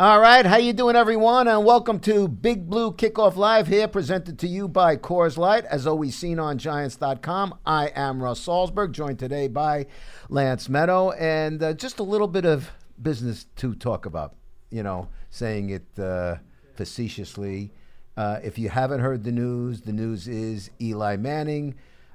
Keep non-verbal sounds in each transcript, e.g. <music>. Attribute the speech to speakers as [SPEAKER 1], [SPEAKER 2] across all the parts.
[SPEAKER 1] All right, how you doing, everyone? And welcome to Big Blue Kickoff Live here, presented to you by Coors Light, as always seen on Giants.com. I am Russ Salzberg, joined today by Lance Medow, and uh, just a little bit of business to talk about. You know, saying it uh, facetiously. Uh, if you haven't heard the news, the news is Eli Manning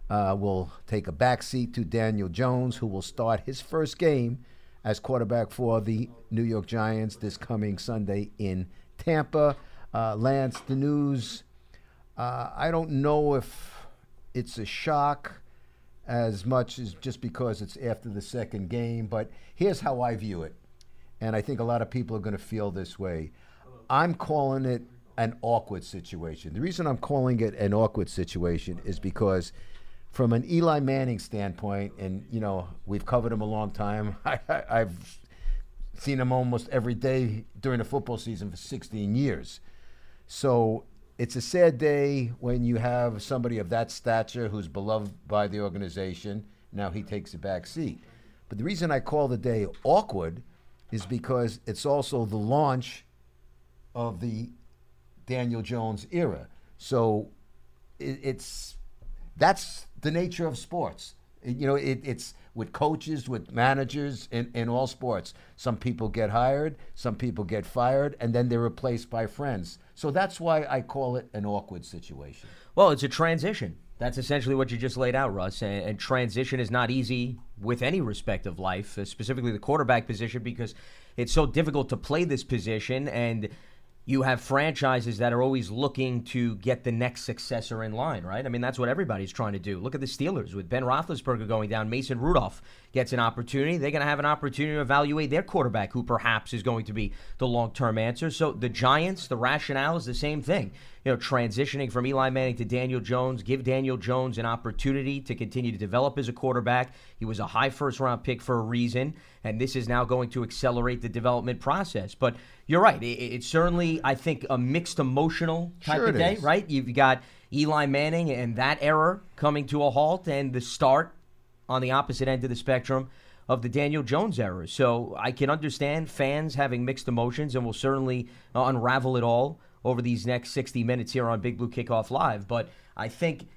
[SPEAKER 1] uh, will take a backseat to Daniel Jones, who will start his first game as quarterback for the New York Giants this coming Sunday in Tampa. Uh, Lance, the news, uh, I don't know if it's a shock as much as just because it's after the second game, but here's how I view it. And I think a lot of people are going to feel this way. I'm calling it an awkward situation. The reason I'm calling it an awkward situation is because from an Eli Manning standpoint, and you know we've covered him a long time. <laughs> I, have seen him almost every day during the football season for 16 years. So it's a sad day when you have somebody of that stature who's beloved by the organization. Now he takes a back seat. But the reason I call the day awkward is because it's also the launch of the Daniel Jones era. So it, it's that's the nature of sports. You know, it, it's with coaches, with managers in, in all sports. Some people get hired, some people get fired, and then they're replaced by friends. So that's why I call it an awkward situation.
[SPEAKER 2] Well, it's a transition. That's essentially what you just laid out, Russ. And, and transition is not easy with any respect of life, uh, specifically the quarterback position, because it's so difficult to play this position and you have franchises that are always looking to get the next successor in line, right? I mean, that's what everybody's trying to do. Look at the Steelers with Ben Roethlisberger going down. Mason Rudolph gets an opportunity. They're going to have an opportunity to evaluate their quarterback, who perhaps is going to be the long term answer. So the Giants, the rationale is the same thing you know, transitioning from Eli Manning to Daniel Jones, give Daniel Jones an opportunity to continue to develop as a quarterback. He was a high first round pick for a reason, and this is now going to accelerate the development process. But you're right. It, it's certainly, I think, a mixed emotional type
[SPEAKER 1] sure
[SPEAKER 2] of day,
[SPEAKER 1] is.
[SPEAKER 2] right? You've got Eli Manning and that error coming to a halt, and the start on the opposite end of the spectrum of the Daniel Jones era. So I can understand fans having mixed emotions, and we'll certainly uh, unravel it all over these next 60 minutes here on Big Blue Kickoff Live. But I think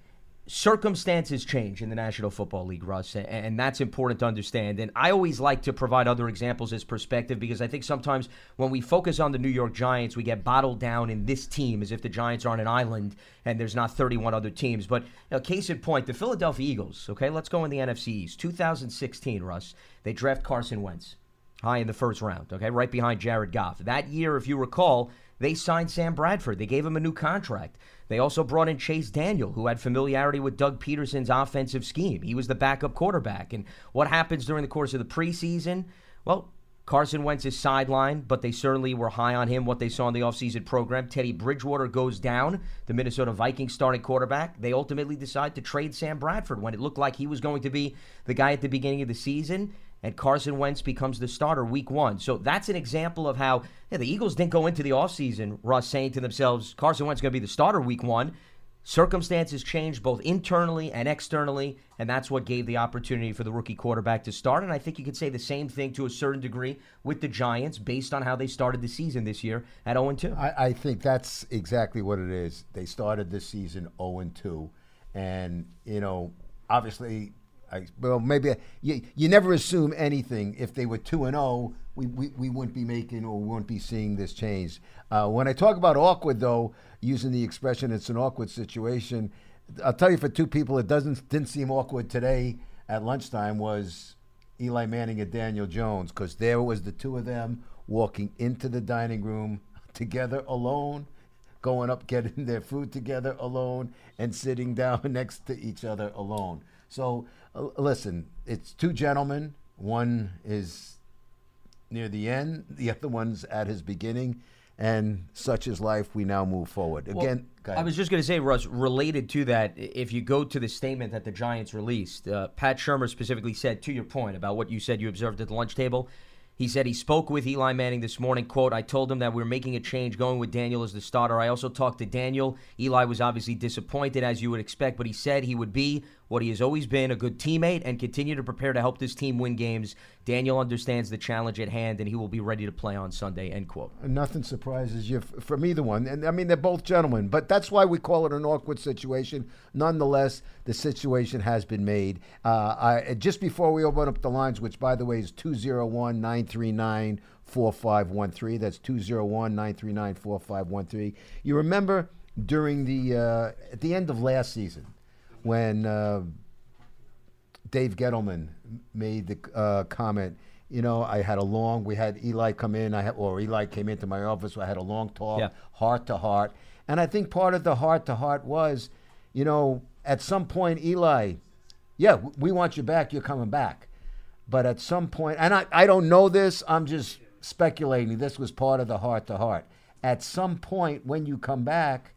[SPEAKER 2] circumstances change in the National Football League, Russ, and that's important to understand. And I always like to provide other examples as perspective because I think sometimes when we focus on the New York Giants, we get bottled down in this team as if the Giants are on an island and there's not 31 other teams. But you know, case in point, the Philadelphia Eagles, okay, let's go in the NFC East. 2016, Russ, they draft Carson Wentz high in the first round, okay, right behind Jared Goff. That year, if you recall, they signed Sam Bradford. They gave him a new contract. They also brought in Chase Daniel, who had familiarity with Doug Pederson's offensive scheme. He was the backup quarterback. And what happens during the course of the preseason? Well, Carson Wentz is sidelined, but they certainly were high on him, what they saw in the offseason program. Teddy Bridgewater goes down, the Minnesota Vikings starting quarterback. They ultimately decide to trade Sam Bradford when it looked like he was going to be the guy at the beginning of the season and Carson Wentz becomes the starter week one. So that's an example of how yeah, the Eagles didn't go into the offseason, Russ, saying to themselves, Carson Wentz is going to be the starter week one. Circumstances changed both internally and externally, and that's what gave the opportunity for the rookie quarterback to start. And I think you could say the same thing to a certain degree with the Giants based on how they started the season this year at 0 2.
[SPEAKER 1] I, I think that's exactly what it is. They started this season 0 2, and, you know, obviously I, well, maybe you, you never assume anything. If they were two and zero, oh, we, we, we wouldn't be making or wouldn't be seeing this change. Uh, when I talk about awkward, though, using the expression "it's an awkward situation," I'll tell you for two people, it doesn't didn't seem awkward today at lunchtime was Eli Manning and Daniel Jones because there was the two of them walking into the dining room together alone going up getting their food together alone and sitting <laughs> down next to each other alone so listen, it's two gentlemen. One is near the end, <laughs> the other one's at his beginning. And such is life. We now move forward. Again,
[SPEAKER 2] well, I was just going to say, Russ, related to that, if you go to the statement that the Giants released, uh, Pat Shurmur specifically said, to your point about what you said you observed at the lunch table, he said he spoke with Eli Manning this morning. Quote, I told him that we are making a change going with Daniel as the starter. I also talked to Daniel. Eli was obviously disappointed, as you would expect, but he said he would be what he has always been a good teammate and continue to prepare to help this team win games. Daniel understands the challenge at hand and he will be ready to play on Sunday. End quote.
[SPEAKER 1] Nothing surprises you from either one. And I mean, they're both gentlemen, but that's why we call it an awkward situation. Nonetheless, the situation has been made. Uh, I, just before we open up the lines, which by the way is 201 939 4513. That's 201 939 4513. You remember during the, uh, at the end of last season, when uh, Dave Gettleman made the uh, comment. You know, I had a long. We had Eli come in. I had, or Eli came into my office. I had a long talk,
[SPEAKER 2] Yeah.
[SPEAKER 1] heart to heart, and I think part of the heart to heart was, you know, at some point, Eli, yeah, we want you back. You're coming back, but at some point, and I, I don't know this. I'm just speculating. This was part of the heart to heart. At some point, when you come back,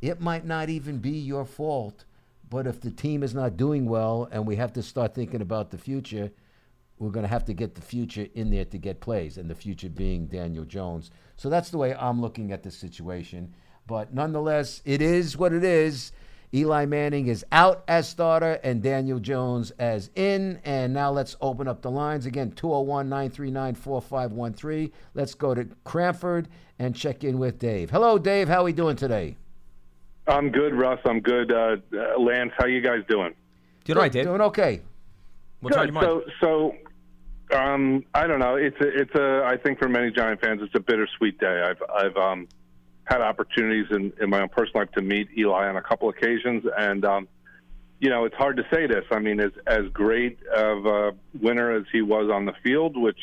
[SPEAKER 1] it might not even be your fault. But if the team is not doing well and we have to start thinking about the future, we're going to have to get the future in there to get plays, and the future being Daniel Jones. So that's the way I'm looking at the situation. But nonetheless, it is what it is. Eli Manning is out as starter and Daniel Jones as in. And now let's open up the lines again 201 939 4513. Let's go to Cranford and check in with Dave. Hello, Dave. How are we doing today?
[SPEAKER 3] I'm good, Russ. I'm good. Uh, uh, Lance, how you guys doing?
[SPEAKER 2] Doing all right, Dave.
[SPEAKER 1] Doing okay.
[SPEAKER 2] What's on your mind?
[SPEAKER 3] So, so um, I don't know. It's a, it's a. I think for many Giant fans, it's a bittersweet day. I've, I've um, had opportunities in, in my own personal life to meet Eli on a couple occasions, and um, you know, it's hard to say this. I mean, as as great of a winner as he was on the field, which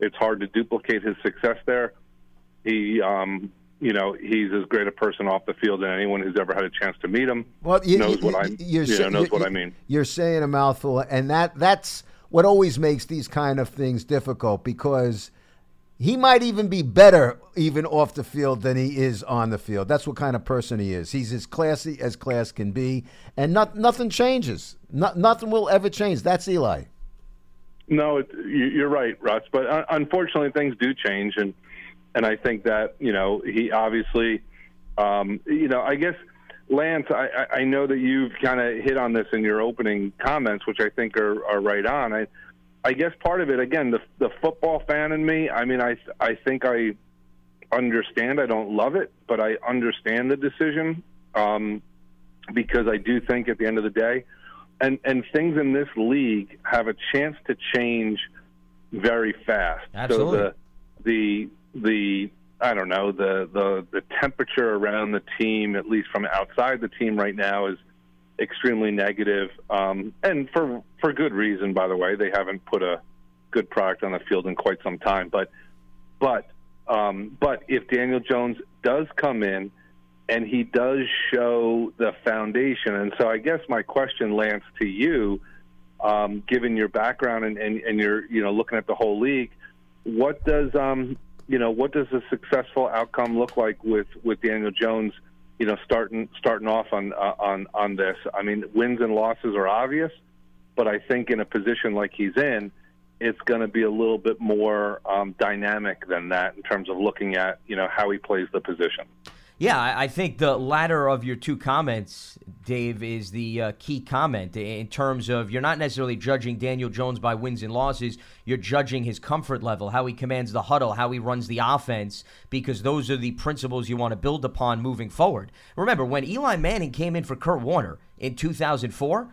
[SPEAKER 3] it's hard to duplicate his success there. He, um, you know, he's as great a person off the field as anyone who's ever had a chance to meet him.
[SPEAKER 1] Well, you,
[SPEAKER 3] knows
[SPEAKER 1] you-
[SPEAKER 3] what I,
[SPEAKER 1] you-
[SPEAKER 3] know, knows what I mean.
[SPEAKER 1] You're saying a mouthful, and that that's what always makes these kind of things difficult because he might even be better even off the field than he is on the field. That's what kind of person he is. He's as classy as class can be, and not, nothing changes. No, nothing will ever change. That's Eli.
[SPEAKER 3] No, it, you- you're right, Russ. But uh, unfortunately, things do change, and and I think that you know he obviously, um, you know, I guess Lance, I, I know that you've kind of hit on this in your opening comments, which I think are are right on. I I guess part of it, again, the the football fan in me. I mean, I I think I understand. I don't love it, but I understand the decision um, because I do think at the end of the day, and and things in this league have a chance to change very fast.
[SPEAKER 2] Absolutely.
[SPEAKER 3] So the the the I don't know the the the temperature around the team, at least from outside the team right now, is extremely negative, um, and for for good reason. By the way, they haven't put a good product on the field in quite some time. But but um, but if Daniel Jones does come in and he does show the foundation, and so I guess my question, Lance, to you, um, given your background and, and, and you're you know looking at the whole league, what does um, you know what does a successful outcome look like with with Daniel Jones? You know, starting starting off on uh, on on this. I mean, wins and losses are obvious, but I think in a position like he's in, it's going to be a little bit more um, dynamic than that in terms of looking at you know how he plays the position.
[SPEAKER 2] Yeah, I think the latter of your two comments, Dave, is the uh, key comment in terms of you're not necessarily judging Daniel Jones by wins and losses. You're judging his comfort level, how he commands the huddle, how he runs the offense, because those are the principles you want to build upon moving forward. Remember, when Eli Manning came in for Kurt Warner in 2004,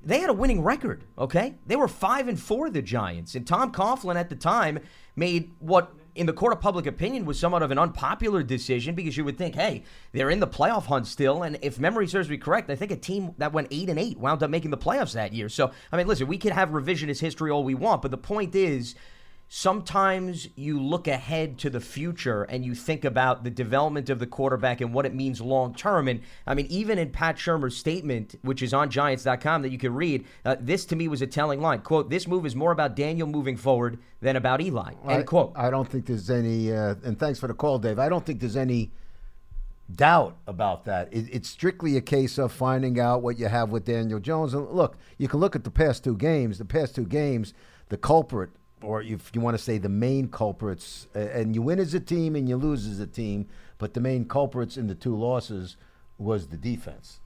[SPEAKER 2] they had a winning record, okay? They were 5 and 4 the Giants, and Tom Coughlin at the time made what in the court of public opinion was somewhat of an unpopular decision because you would think, hey, they're in the playoff hunt still, and if memory serves me correct, I think a team that went 8 and 8 wound up making the playoffs that year. So, I mean, listen, we could have revisionist history all we want, but the point is sometimes you look ahead to the future and you think about the development of the quarterback and what it means long term. And I mean, even in Pat Shurmur's statement, which is on Giants.com that you can read, uh, this to me was a telling line. "Quote: This move is more about Daniel moving forward than about Eli." End
[SPEAKER 1] I,
[SPEAKER 2] quote.
[SPEAKER 1] I don't think there's any, uh, and thanks for the call, Dave. I don't think there's any doubt about that. It, it's strictly a case of finding out what you have with Daniel Jones. And look, you can look at the past two games. The past two games, the culprit, or if you want to say the main culprits, and you win as a team and you lose as a team, but the main culprits in the two losses was the defense.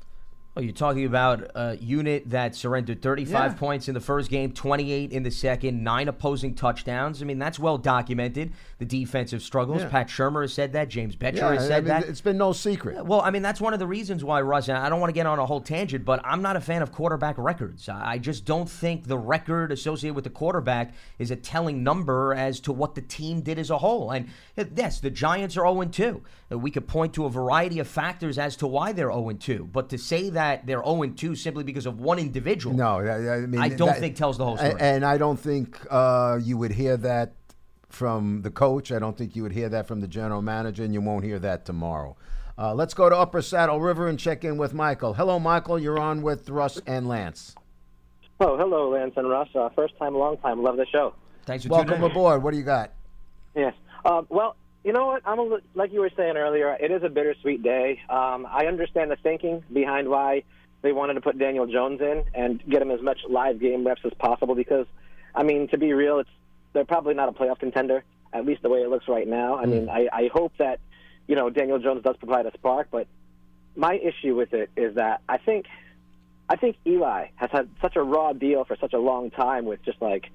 [SPEAKER 2] Oh, you're talking about a unit that surrendered 35
[SPEAKER 1] Yeah.
[SPEAKER 2] points in the first game, 28 in the second, nine opposing touchdowns. I mean, that's well documented. The defensive struggles.
[SPEAKER 1] Yeah.
[SPEAKER 2] Pat Shurmur has said that. James Bettcher
[SPEAKER 1] Yeah,
[SPEAKER 2] has
[SPEAKER 1] I
[SPEAKER 2] said
[SPEAKER 1] mean,
[SPEAKER 2] that.
[SPEAKER 1] it's been no secret.
[SPEAKER 2] Well, I mean, that's one of the reasons why Russ, and I don't want to get on a whole tangent, but I'm not a fan of quarterback records. I I just don't think the record associated with the quarterback is a telling number as to what the team did as a whole. And uh, yes, the Giants are 0 2. We could point to a variety of factors as to why they're 0 2. But to say that they're 0 2 simply because of one individual,
[SPEAKER 1] No, I, I mean
[SPEAKER 2] I don't
[SPEAKER 1] that-
[SPEAKER 2] think tells the whole story.
[SPEAKER 1] And I don't think uh, you would hear that from the coach. I don't think you would hear that from the general manager, and you won't hear that tomorrow. Uh, let's go to Upper Saddle River and check in with Michael. Hello, Michael. You're on with Russ and Lance.
[SPEAKER 4] Oh, hello, Lance and Russ. Uh, first time, long time. Love the show.
[SPEAKER 2] Thanks for
[SPEAKER 1] Welcome
[SPEAKER 2] tuning in.
[SPEAKER 1] aboard. What do you got?
[SPEAKER 4] Yes. Um, well, you know what? I'm a, like you were saying earlier. It is a bittersweet day. Um, I understand the thinking behind why they wanted to put Daniel Jones in and get him as much live game reps as possible. Because, I mean, to be real, it's they're probably not a playoff contender. At least the way it looks right now. I mean, I, I hope that you know Daniel Jones does provide a spark, but my issue with it is that I think I think Eli has had such a raw deal for such a long time with just like,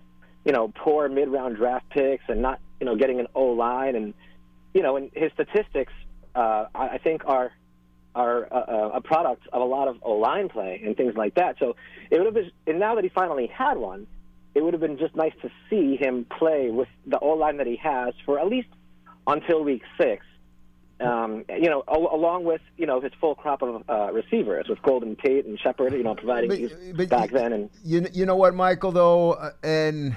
[SPEAKER 4] you know, poor mid round draft picks and not, you know, getting an O line and, you know, and his statistics, uh, I think are are uh, a product of a lot of O line play and things like that. So it would have been, and now that he finally had one, it would have been just nice to see him play with the O line that he has for at least until week six. Um, you know, al- along with you know his full crop of uh, receivers with Golden Tate and Shepard, you know, providing
[SPEAKER 1] But-
[SPEAKER 4] these
[SPEAKER 1] but
[SPEAKER 4] back
[SPEAKER 1] you-
[SPEAKER 4] then, and
[SPEAKER 1] You you know what, Michael? Though, uh, and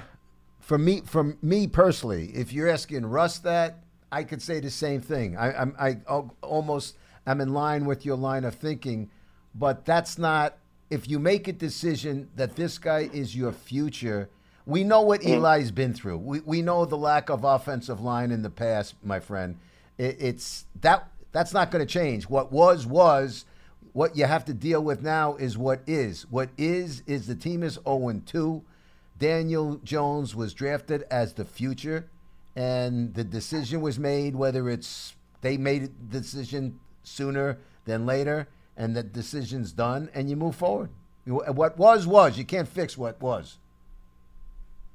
[SPEAKER 1] for me, from me personally, if you're asking Russ that, I could say the same thing. I, I'm I al- almost am in line with your line of thinking, but that's not. If you make a decision that this guy is your future, we know what mm. Eli's been through. We we know the lack of offensive line in the past, my friend. It, it's that that's not going to change. What was was what you have to deal with now is what is. What is is the team is 0 2. Daniel Jones was drafted as the future, and the decision was made whether it's they made the decision sooner than later, and the decision's done, and you move forward. What was was. You can't fix what was.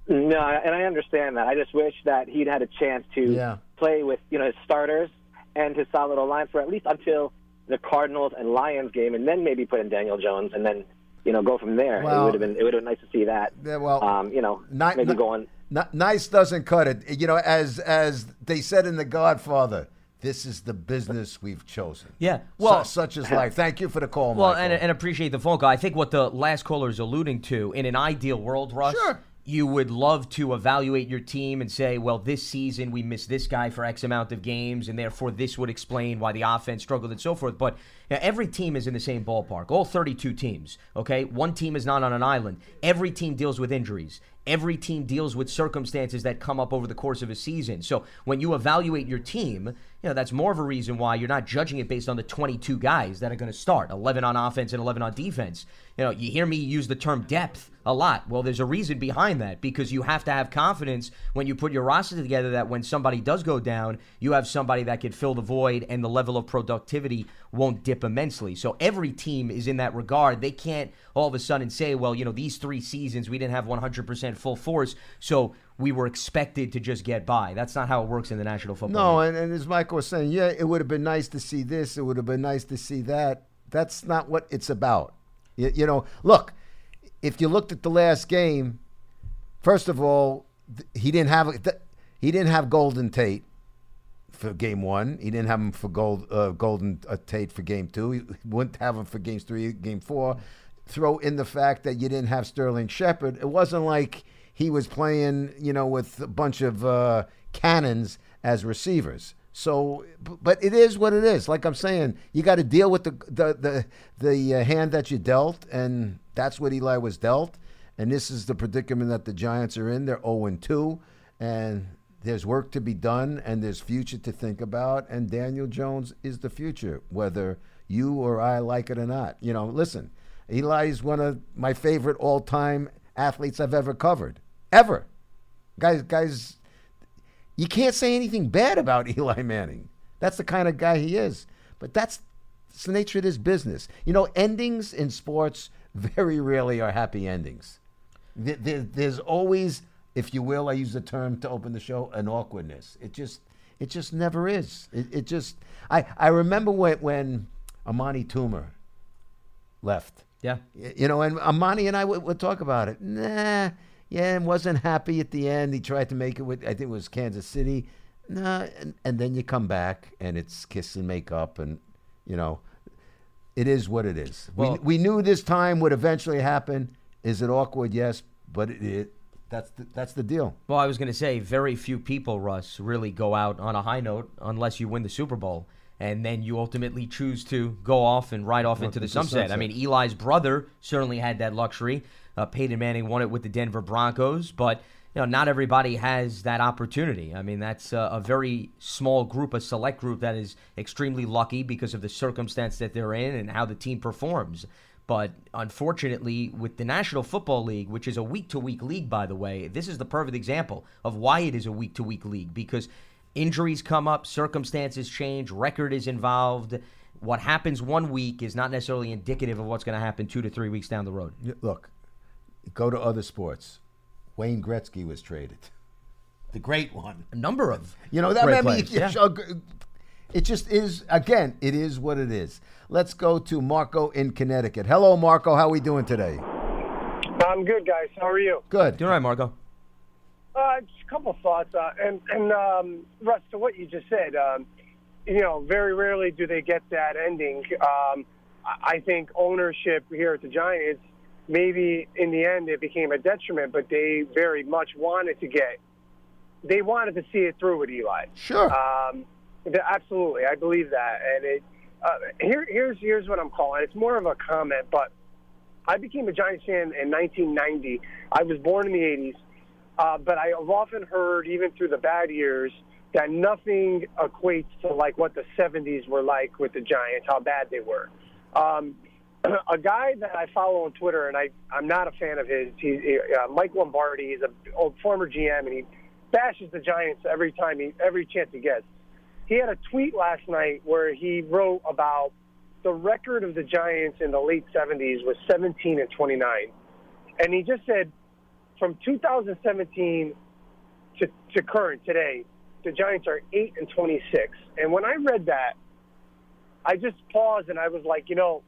[SPEAKER 4] No, and I understand that. I just wish that he'd had a chance to
[SPEAKER 1] Yeah.
[SPEAKER 4] play with you know his starters and his solid line for at least until the Cardinals and Lions game, and then maybe put in Daniel Jones, and then you know go from there.
[SPEAKER 1] Well-
[SPEAKER 4] it would have been it would have been nice to see that.
[SPEAKER 1] Yeah, well,
[SPEAKER 4] um, you know,
[SPEAKER 1] Ni-
[SPEAKER 4] maybe
[SPEAKER 1] ni-
[SPEAKER 4] going.
[SPEAKER 1] Ni- nice doesn't cut it. You know, as as they said in The Godfather, this is the business we've chosen.
[SPEAKER 2] Yeah,
[SPEAKER 1] Well, such is life. Thank you for the call,
[SPEAKER 2] Well,
[SPEAKER 1] Michael.
[SPEAKER 2] and, and appreciate the phone call. I think what the last caller is alluding to, in an ideal world, Russ,
[SPEAKER 1] Sure.
[SPEAKER 2] you would love to evaluate your team and say, well, this season we missed this guy for X amount of games, and therefore this would explain why the offense struggled and so forth. But know, every team is in the same ballpark. All 32 teams, okay? One team is not on an island. Every team deals with injuries. Every team deals with circumstances that come up over the course of a season. So when you evaluate your team, you know, that's more of a reason why you're not judging it based on the 22 guys that are going to start, 11 on offense and 11 on defense. You know, you hear me use the term depth a lot. Well, there's a reason behind that because you have to have confidence when you put your roster together that when somebody does go down, you have somebody that can fill the void and the level of productivity won't dip immensely. So every team is in that regard. They can't all of a sudden say, well, you know, these three seasons we didn't have 100% full force, so we were expected to just get by. That's not how it works in the National Football
[SPEAKER 1] No,
[SPEAKER 2] League.
[SPEAKER 1] and, and as Michael was saying, yeah, it would have been nice to see this. It would have been nice to see that. That's not what it's about. You, you know, look, if you looked at the last game, first of all, he didn't have he didn't have Golden Tate for game one. He didn't have him for gold uh, Golden uh, Tate for game two. He wouldn't have him for games three, game four. Throw in the fact that you didn't have Sterling Shepard. It wasn't like he was playing, you know, with a bunch of uh, cannons as receivers. So, but it is what it is. Like I'm saying, you got to deal with the the the, the uh, hand that you dealt, and that's what Eli was dealt. And this is the predicament that the Giants are in. They're 0 2, and there's work to be done, and there's future to think about. And Daniel Jones is the future, whether you or I like it or not. You know, listen, Eli is one of my favorite all-time athletes I've ever covered, ever. Guys, guys, you can't say anything bad about <laughs> Eli Manning. That's the kind of guy he is. But that's it's the nature of this business. You know, endings in sports very rarely are happy endings. There, there, there's always, if you will, I use the term to open the show, an awkwardness. It just, it just never is. It, it just, I, I remember when, when Amani Toomer left.
[SPEAKER 2] Yeah.
[SPEAKER 1] You know, and Amani and I would, would talk about it. Nah, yeah, and wasn't happy at the end. He tried to make it with, I think it was Kansas City. Nah, and, and then you come back and it's kiss and make up, and you know, it is what it is.
[SPEAKER 2] Well-
[SPEAKER 1] we we knew this time would eventually happen. Is it awkward? Yes, but it, it that's the, that's the deal.
[SPEAKER 2] Well, I was going to say, very few people, Russ, really go out on a high note unless you win the Super Bowl. And then you ultimately choose to go off and ride off into the sunset. I mean, Eli's brother certainly had that luxury. Uh, Peyton Manning won it with the Denver Broncos, but you know, not everybody has that opportunity. I mean, that's uh, a very small group, a select group that is extremely lucky because of the circumstance that they're in and how the team performs. But unfortunately, with the National Football League, which is a week to week league, by the way, this is the perfect example of why it is a week to week league because injuries come up, circumstances change, record is involved. What happens one week is not necessarily indicative of what's going to happen two to three weeks down the road.
[SPEAKER 1] Look, go to other sports. Wayne Gretzky was traded, <laughs> the great one.
[SPEAKER 2] A number of
[SPEAKER 1] You know that
[SPEAKER 2] great
[SPEAKER 1] I mean,
[SPEAKER 2] players, <laughs> yeah.
[SPEAKER 1] You- it just is. Again, it is what it is. Let's go to Marco in Connecticut. Hello, Marco. How are we doing today?
[SPEAKER 5] I'm good, guys. How are you?
[SPEAKER 1] Good.
[SPEAKER 2] Doing all right, Marco.
[SPEAKER 5] Uh, just a couple thoughts, uh, and and um, Russ, to what you just said, um, you know, very rarely do they get that ending. Um, I I think ownership here at the Giants, maybe in the end it became a detriment, but they very much wanted to get, they wanted to see it through with Eli.
[SPEAKER 1] Sure.
[SPEAKER 5] Um, th- absolutely, I believe that. And it uh, here, here's here's what I'm calling. It's more of a comment, but I became a Giants fan in 1990. I was born in the 80s, uh, but I have often heard, even through the bad years, that nothing equates to like what the 70s were like with the Giants, how bad they were. Um, <clears throat> a guy that I follow on Twitter, and I, I'm not a fan of his, he's uh, Mike Lombardi. He's a old former GM, and he bashes the Giants every time he, every chance he gets. He had a tweet last night where he wrote about the record of the Giants in the late 70s was 17 and 29. And he just said from 2017 to, to current today, the Giants are 8 and 26. And when I read that, I just paused and I was like, you know,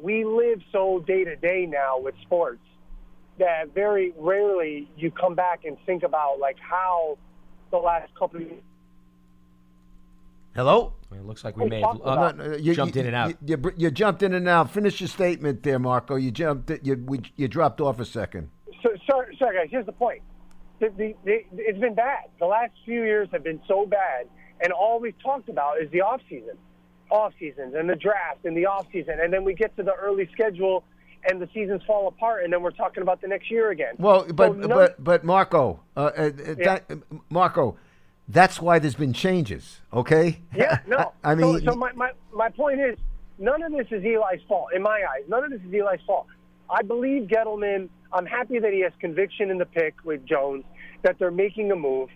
[SPEAKER 5] we live so day to day now with sports that very rarely you come back and think about like how the last couple of years
[SPEAKER 1] Hello.
[SPEAKER 2] It looks like we
[SPEAKER 5] Oh,
[SPEAKER 2] may have uh,
[SPEAKER 1] No, no, you-
[SPEAKER 2] jumped
[SPEAKER 1] you-
[SPEAKER 2] in and out.
[SPEAKER 1] You, you, you jumped in and out. Finish your statement there, Marco. You jumped. You we, you dropped off a second.
[SPEAKER 5] so, sorry, sorry, guys. Here's the point. The, the, the, it's been bad. The last few years have been so bad, and all we've talked about is the off season, off seasons, and the draft, and the off season, and then we get to the early schedule, and the seasons fall apart, and then we're talking about the next year again.
[SPEAKER 1] Well, but
[SPEAKER 5] So no-
[SPEAKER 1] but but Marco, uh, uh, uh,
[SPEAKER 5] Yeah.
[SPEAKER 1] that, Marco, that's why there's been changes. Okay.
[SPEAKER 5] Yeah, <laughs> no.
[SPEAKER 1] I mean,
[SPEAKER 5] so, so my, my, my point is, none of this is Eli's fault, in my eyes. None of this is Eli's fault. I believe Gettleman, I'm happy that he has conviction in the pick with Jones, that they're making a move.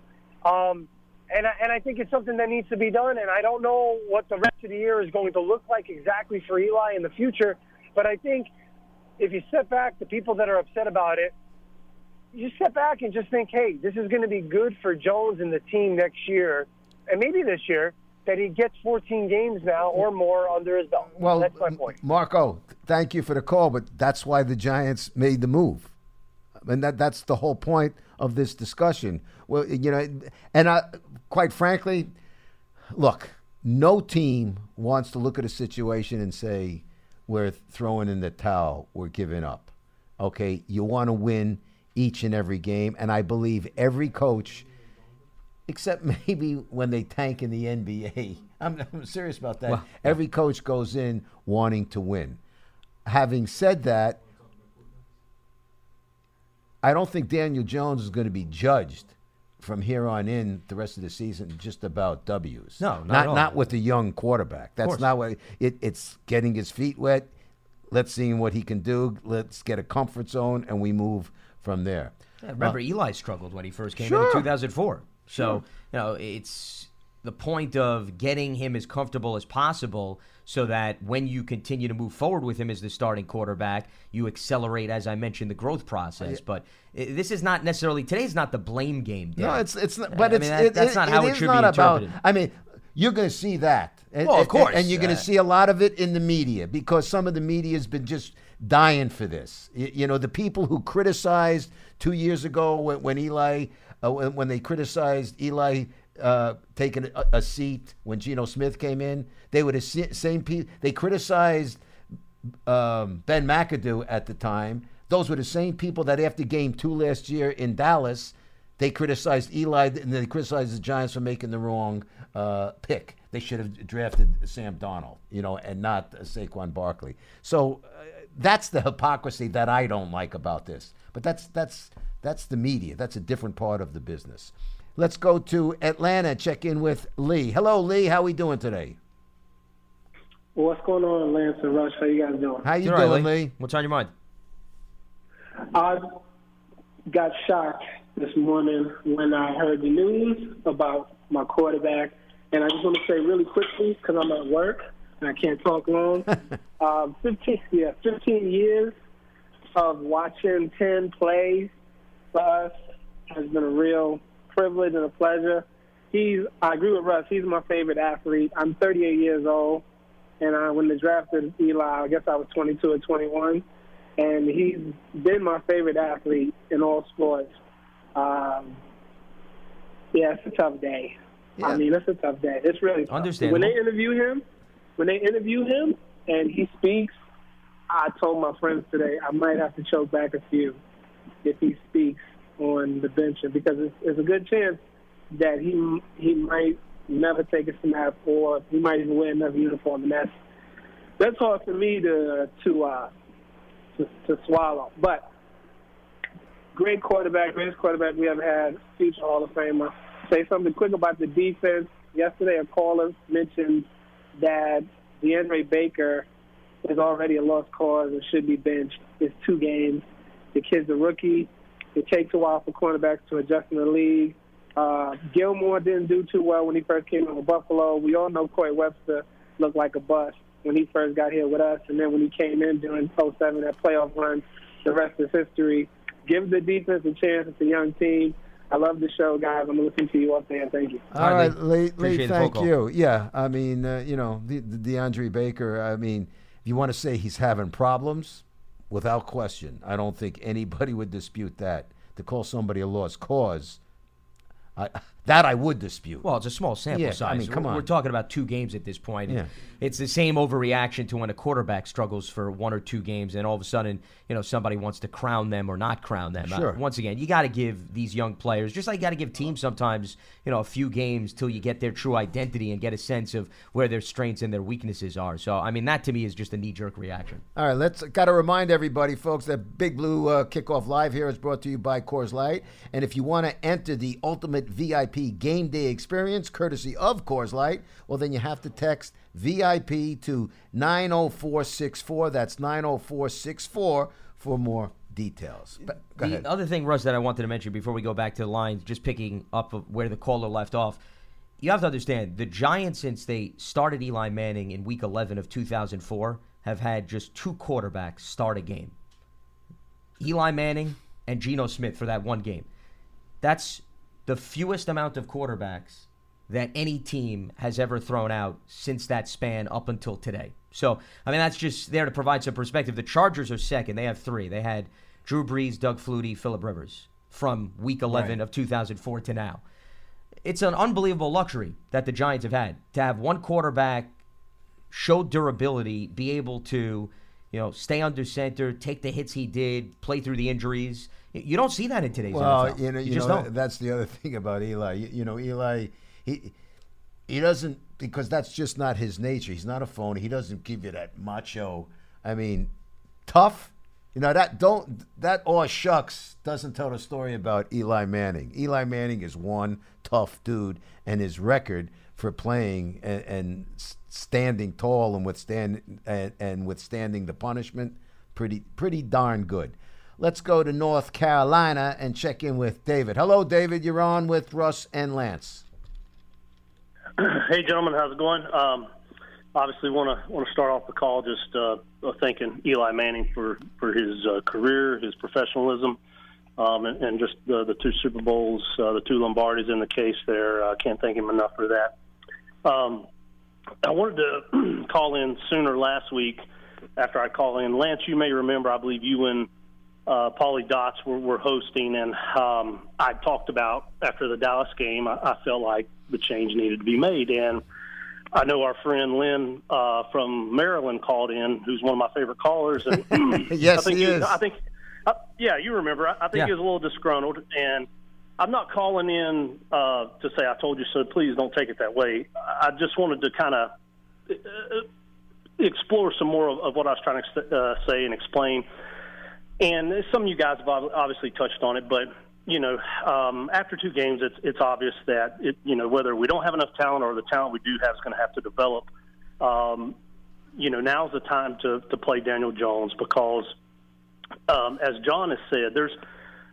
[SPEAKER 5] Um, and, I, and I think it's something that needs to be done. And I don't know what the rest of the year is going to look like exactly for Eli in the future. But I think if you step back, the people that are upset about it, you step back and just think, hey, this is going to be good for Jones and the team next year, and maybe this year, that he gets 14 games now or more under his belt.
[SPEAKER 1] well,
[SPEAKER 5] that's my point.
[SPEAKER 1] Marco, thank you for the call, but that's why the Giants made the move, and that that's the whole point of this discussion. Well, you know, and I, quite frankly, look, no team wants to look at a situation and say we're throwing in the towel, we're giving up. Okay, you want to win each and every game, and I believe every coach, except <laughs> maybe when they tank in the NBA. <laughs> I'm, I'm serious about that.
[SPEAKER 2] Well,
[SPEAKER 1] every coach goes in wanting to win. Having said that, I don't think Daniel Jones is going to be judged from here on in the rest of the season just about W's.
[SPEAKER 2] No, not
[SPEAKER 1] not not with a young quarterback. That's not what it, it's getting his feet wet. Let's see what he can do. Let's get a comfort zone, and we move from there.
[SPEAKER 2] Yeah, remember, Eli struggled when he first came
[SPEAKER 1] Sure.
[SPEAKER 2] in in 2004. So, you know, it's the point of getting him as comfortable as possible so that when you continue to move forward with him as the starting quarterback, you accelerate, as I mentioned, the growth process. But this is not necessarily today's not the blame game.
[SPEAKER 1] No, it's it's not,
[SPEAKER 2] I
[SPEAKER 1] but
[SPEAKER 2] mean,
[SPEAKER 1] it's
[SPEAKER 2] that-
[SPEAKER 1] it-
[SPEAKER 2] that's
[SPEAKER 1] it-
[SPEAKER 2] not how it
[SPEAKER 1] is
[SPEAKER 2] should
[SPEAKER 1] not
[SPEAKER 2] be
[SPEAKER 1] about.
[SPEAKER 2] interpreted.
[SPEAKER 1] I mean, you're going to see that. And-
[SPEAKER 2] Well, of course,
[SPEAKER 1] and you're going
[SPEAKER 2] uh,
[SPEAKER 1] to see a lot of it in the media because some of the media has been just dying for this. You know, the people who criticized two years ago when, when Eli, uh, when, when they criticized Eli uh, taking a, a seat when Geno Smith came in, they were the same people. They criticized um, Ben McAdoo at the time. Those were the same people that after game two last year in Dallas, they criticized Eli and they criticized the Giants for making the wrong uh, pick. They should have drafted Sam Darnold, you know, and not uh, Saquon Barkley. So uh, that's the hypocrisy that I don't like about this. But that's that's that's the media. That's a different part of the business. Let's go to Atlanta. Check in with Lee. Hello, Lee. How are we doing today?
[SPEAKER 6] Well, what's going on, Lance and Rush? How you guys doing?
[SPEAKER 1] How you
[SPEAKER 2] All right,
[SPEAKER 1] doing,
[SPEAKER 2] Lee.
[SPEAKER 1] Lee?
[SPEAKER 2] What's on your mind?
[SPEAKER 6] I got shocked this morning when I heard the news about my quarterback, and I just want to say really quickly because I'm at work and I can't talk long. <laughs> um, 15, yeah, 15 years of watching 10 play for us has been a real privilege and a pleasure. He's, I agree with Russ. He's my favorite athlete. I'm 38 years old, and I, when they drafted Eli, I guess I was 22 or 21 and he's been my favorite athlete in all sports. Um, yeah, it's a tough day.
[SPEAKER 1] Yeah.
[SPEAKER 6] I mean, it's a tough day. It's really tough.
[SPEAKER 2] Understandable.
[SPEAKER 6] When they interview him, when they interview him and he speaks, I told my friends today I might have to choke back a few if he speaks on the bench because it's, it's a good chance that he he might never take a snap or he might even wear another uniform, and that's that's hard for me to to uh, to, to swallow. But great quarterback, greatest quarterback we ever had, future Hall of Famer. Say something quick about the defense. Yesterday, a caller mentioned that DeAndre Baker is already a lost cause and should be benched. It's two games. The kid's a rookie. It takes a while for cornerbacks to adjust in the league. Uh, Gilmore didn't do too well when he first came with Buffalo. We all know Corey Webster looked like a bust when he first got here with us, and then when he came in during 07, that playoff run, the rest is history. Give the defense a chance. It's a young team. I love the show, guys. I'm listening to you up there. Thank you.
[SPEAKER 1] All
[SPEAKER 2] All right,
[SPEAKER 1] right, Lee. Lee, thank you. Yeah, I mean, uh, you know, the, the DeAndre Baker. I mean, if you want to say he's having problems, without question, I don't think anybody <laughs> would dispute that. To call somebody a lost cause, I, that I would dispute.
[SPEAKER 2] Well, it's a small sample
[SPEAKER 1] Yeah, I mean, come
[SPEAKER 2] We're- We're talking about two games at this point.
[SPEAKER 1] Yeah.
[SPEAKER 2] It's the same overreaction to when a quarterback struggles for one or two games, and all of a sudden, you know, somebody wants to crown them or not crown them. Uh,
[SPEAKER 1] Sure.
[SPEAKER 2] once again, you got to give these young players, just like you got to give teams sometimes, you know, a few games till you get their true identity and get a sense of where their strengths and their weaknesses are. So, I mean, that to me is just a knee jerk reaction.
[SPEAKER 1] All right, let's got to remind everybody, folks, that Big Blue uh, Kickoff Live here is brought to you by Coors Light. And if you want to enter the ultimate VIP game day experience, courtesy of Coors Light, well, then you have to text VIP to 90464. That's 90464 for more details. But,
[SPEAKER 2] the
[SPEAKER 1] ahead.
[SPEAKER 2] other thing, Russ, that I wanted to mention before we go back to the lines, just picking up where the caller left off, you have to understand the Giants, since they started Eli Manning in Week 11 of 2004, have had just two quarterbacks start a game. Eli Manning and Geno Smith for that one game. That's the fewest amount of quarterbacks that any team has ever thrown out since that span up until today. So, I mean, that's just there to provide some perspective. The Chargers are second. They have three. They had Drew Brees, Doug Flutie, Philip Rivers from week 11
[SPEAKER 1] Right.
[SPEAKER 2] of 2004 to now. It's an unbelievable luxury that the Giants have had to have one quarterback show durability, be able to, you know, stay under center, take the hits he did, play through the injuries. You don't see that in today's
[SPEAKER 1] Well,
[SPEAKER 2] NFL.
[SPEAKER 1] you know, you,
[SPEAKER 2] just
[SPEAKER 1] know
[SPEAKER 2] don't.
[SPEAKER 1] that's the other <laughs> thing about Eli. You, you know, Eli, he he doesn't because that's just not his nature. He's not a phony. He doesn't give you that macho. I mean, tough. You know that don't that oh shucks doesn't tell the story about Eli Manning. Eli Manning is one tough dude, and his record for playing and, and standing tall and withstand and, and withstanding the punishment pretty pretty darn good. Let's go to North Carolina and check in with David. Hello, David. You're on with Russ and Lance. <clears throat>
[SPEAKER 7] Hey, gentlemen, how's it going? Um, obviously, want to want to start off the call just uh, thanking Eli Manning for for his uh, career, his professionalism, um, and, and just the, the two Super Bowls, uh, the two Lombardis in the case. There, uh, can't thank him enough for that. Um, I wanted to <clears throat> call in sooner last week after I call in. Lance, you may remember, I believe you and uh, Paulie Dots were, were hosting, and um, I talked about after the Dallas game, I, I felt like the change needed to be made. And I know our friend Lynn uh, from Maryland called in, who's one of my favorite callers. And <laughs> <clears throat>
[SPEAKER 1] yes,
[SPEAKER 7] I think
[SPEAKER 1] he is.
[SPEAKER 7] I think, uh, yeah, you remember. I, I think
[SPEAKER 2] Yeah.
[SPEAKER 7] he was a little disgruntled, and I'm not calling in uh, to say I told you so. Please don't take it that way. I just wanted to kind of explore some more of, of what I was trying to uh, say and explain. And some of you guys have obviously touched on it, but you know, um, after two games, it's it's obvious that it you know whether we don't have enough talent or the talent we do have is going to have to develop. Um, you know, now's the time to to play Daniel Jones because, um, as John has said, there's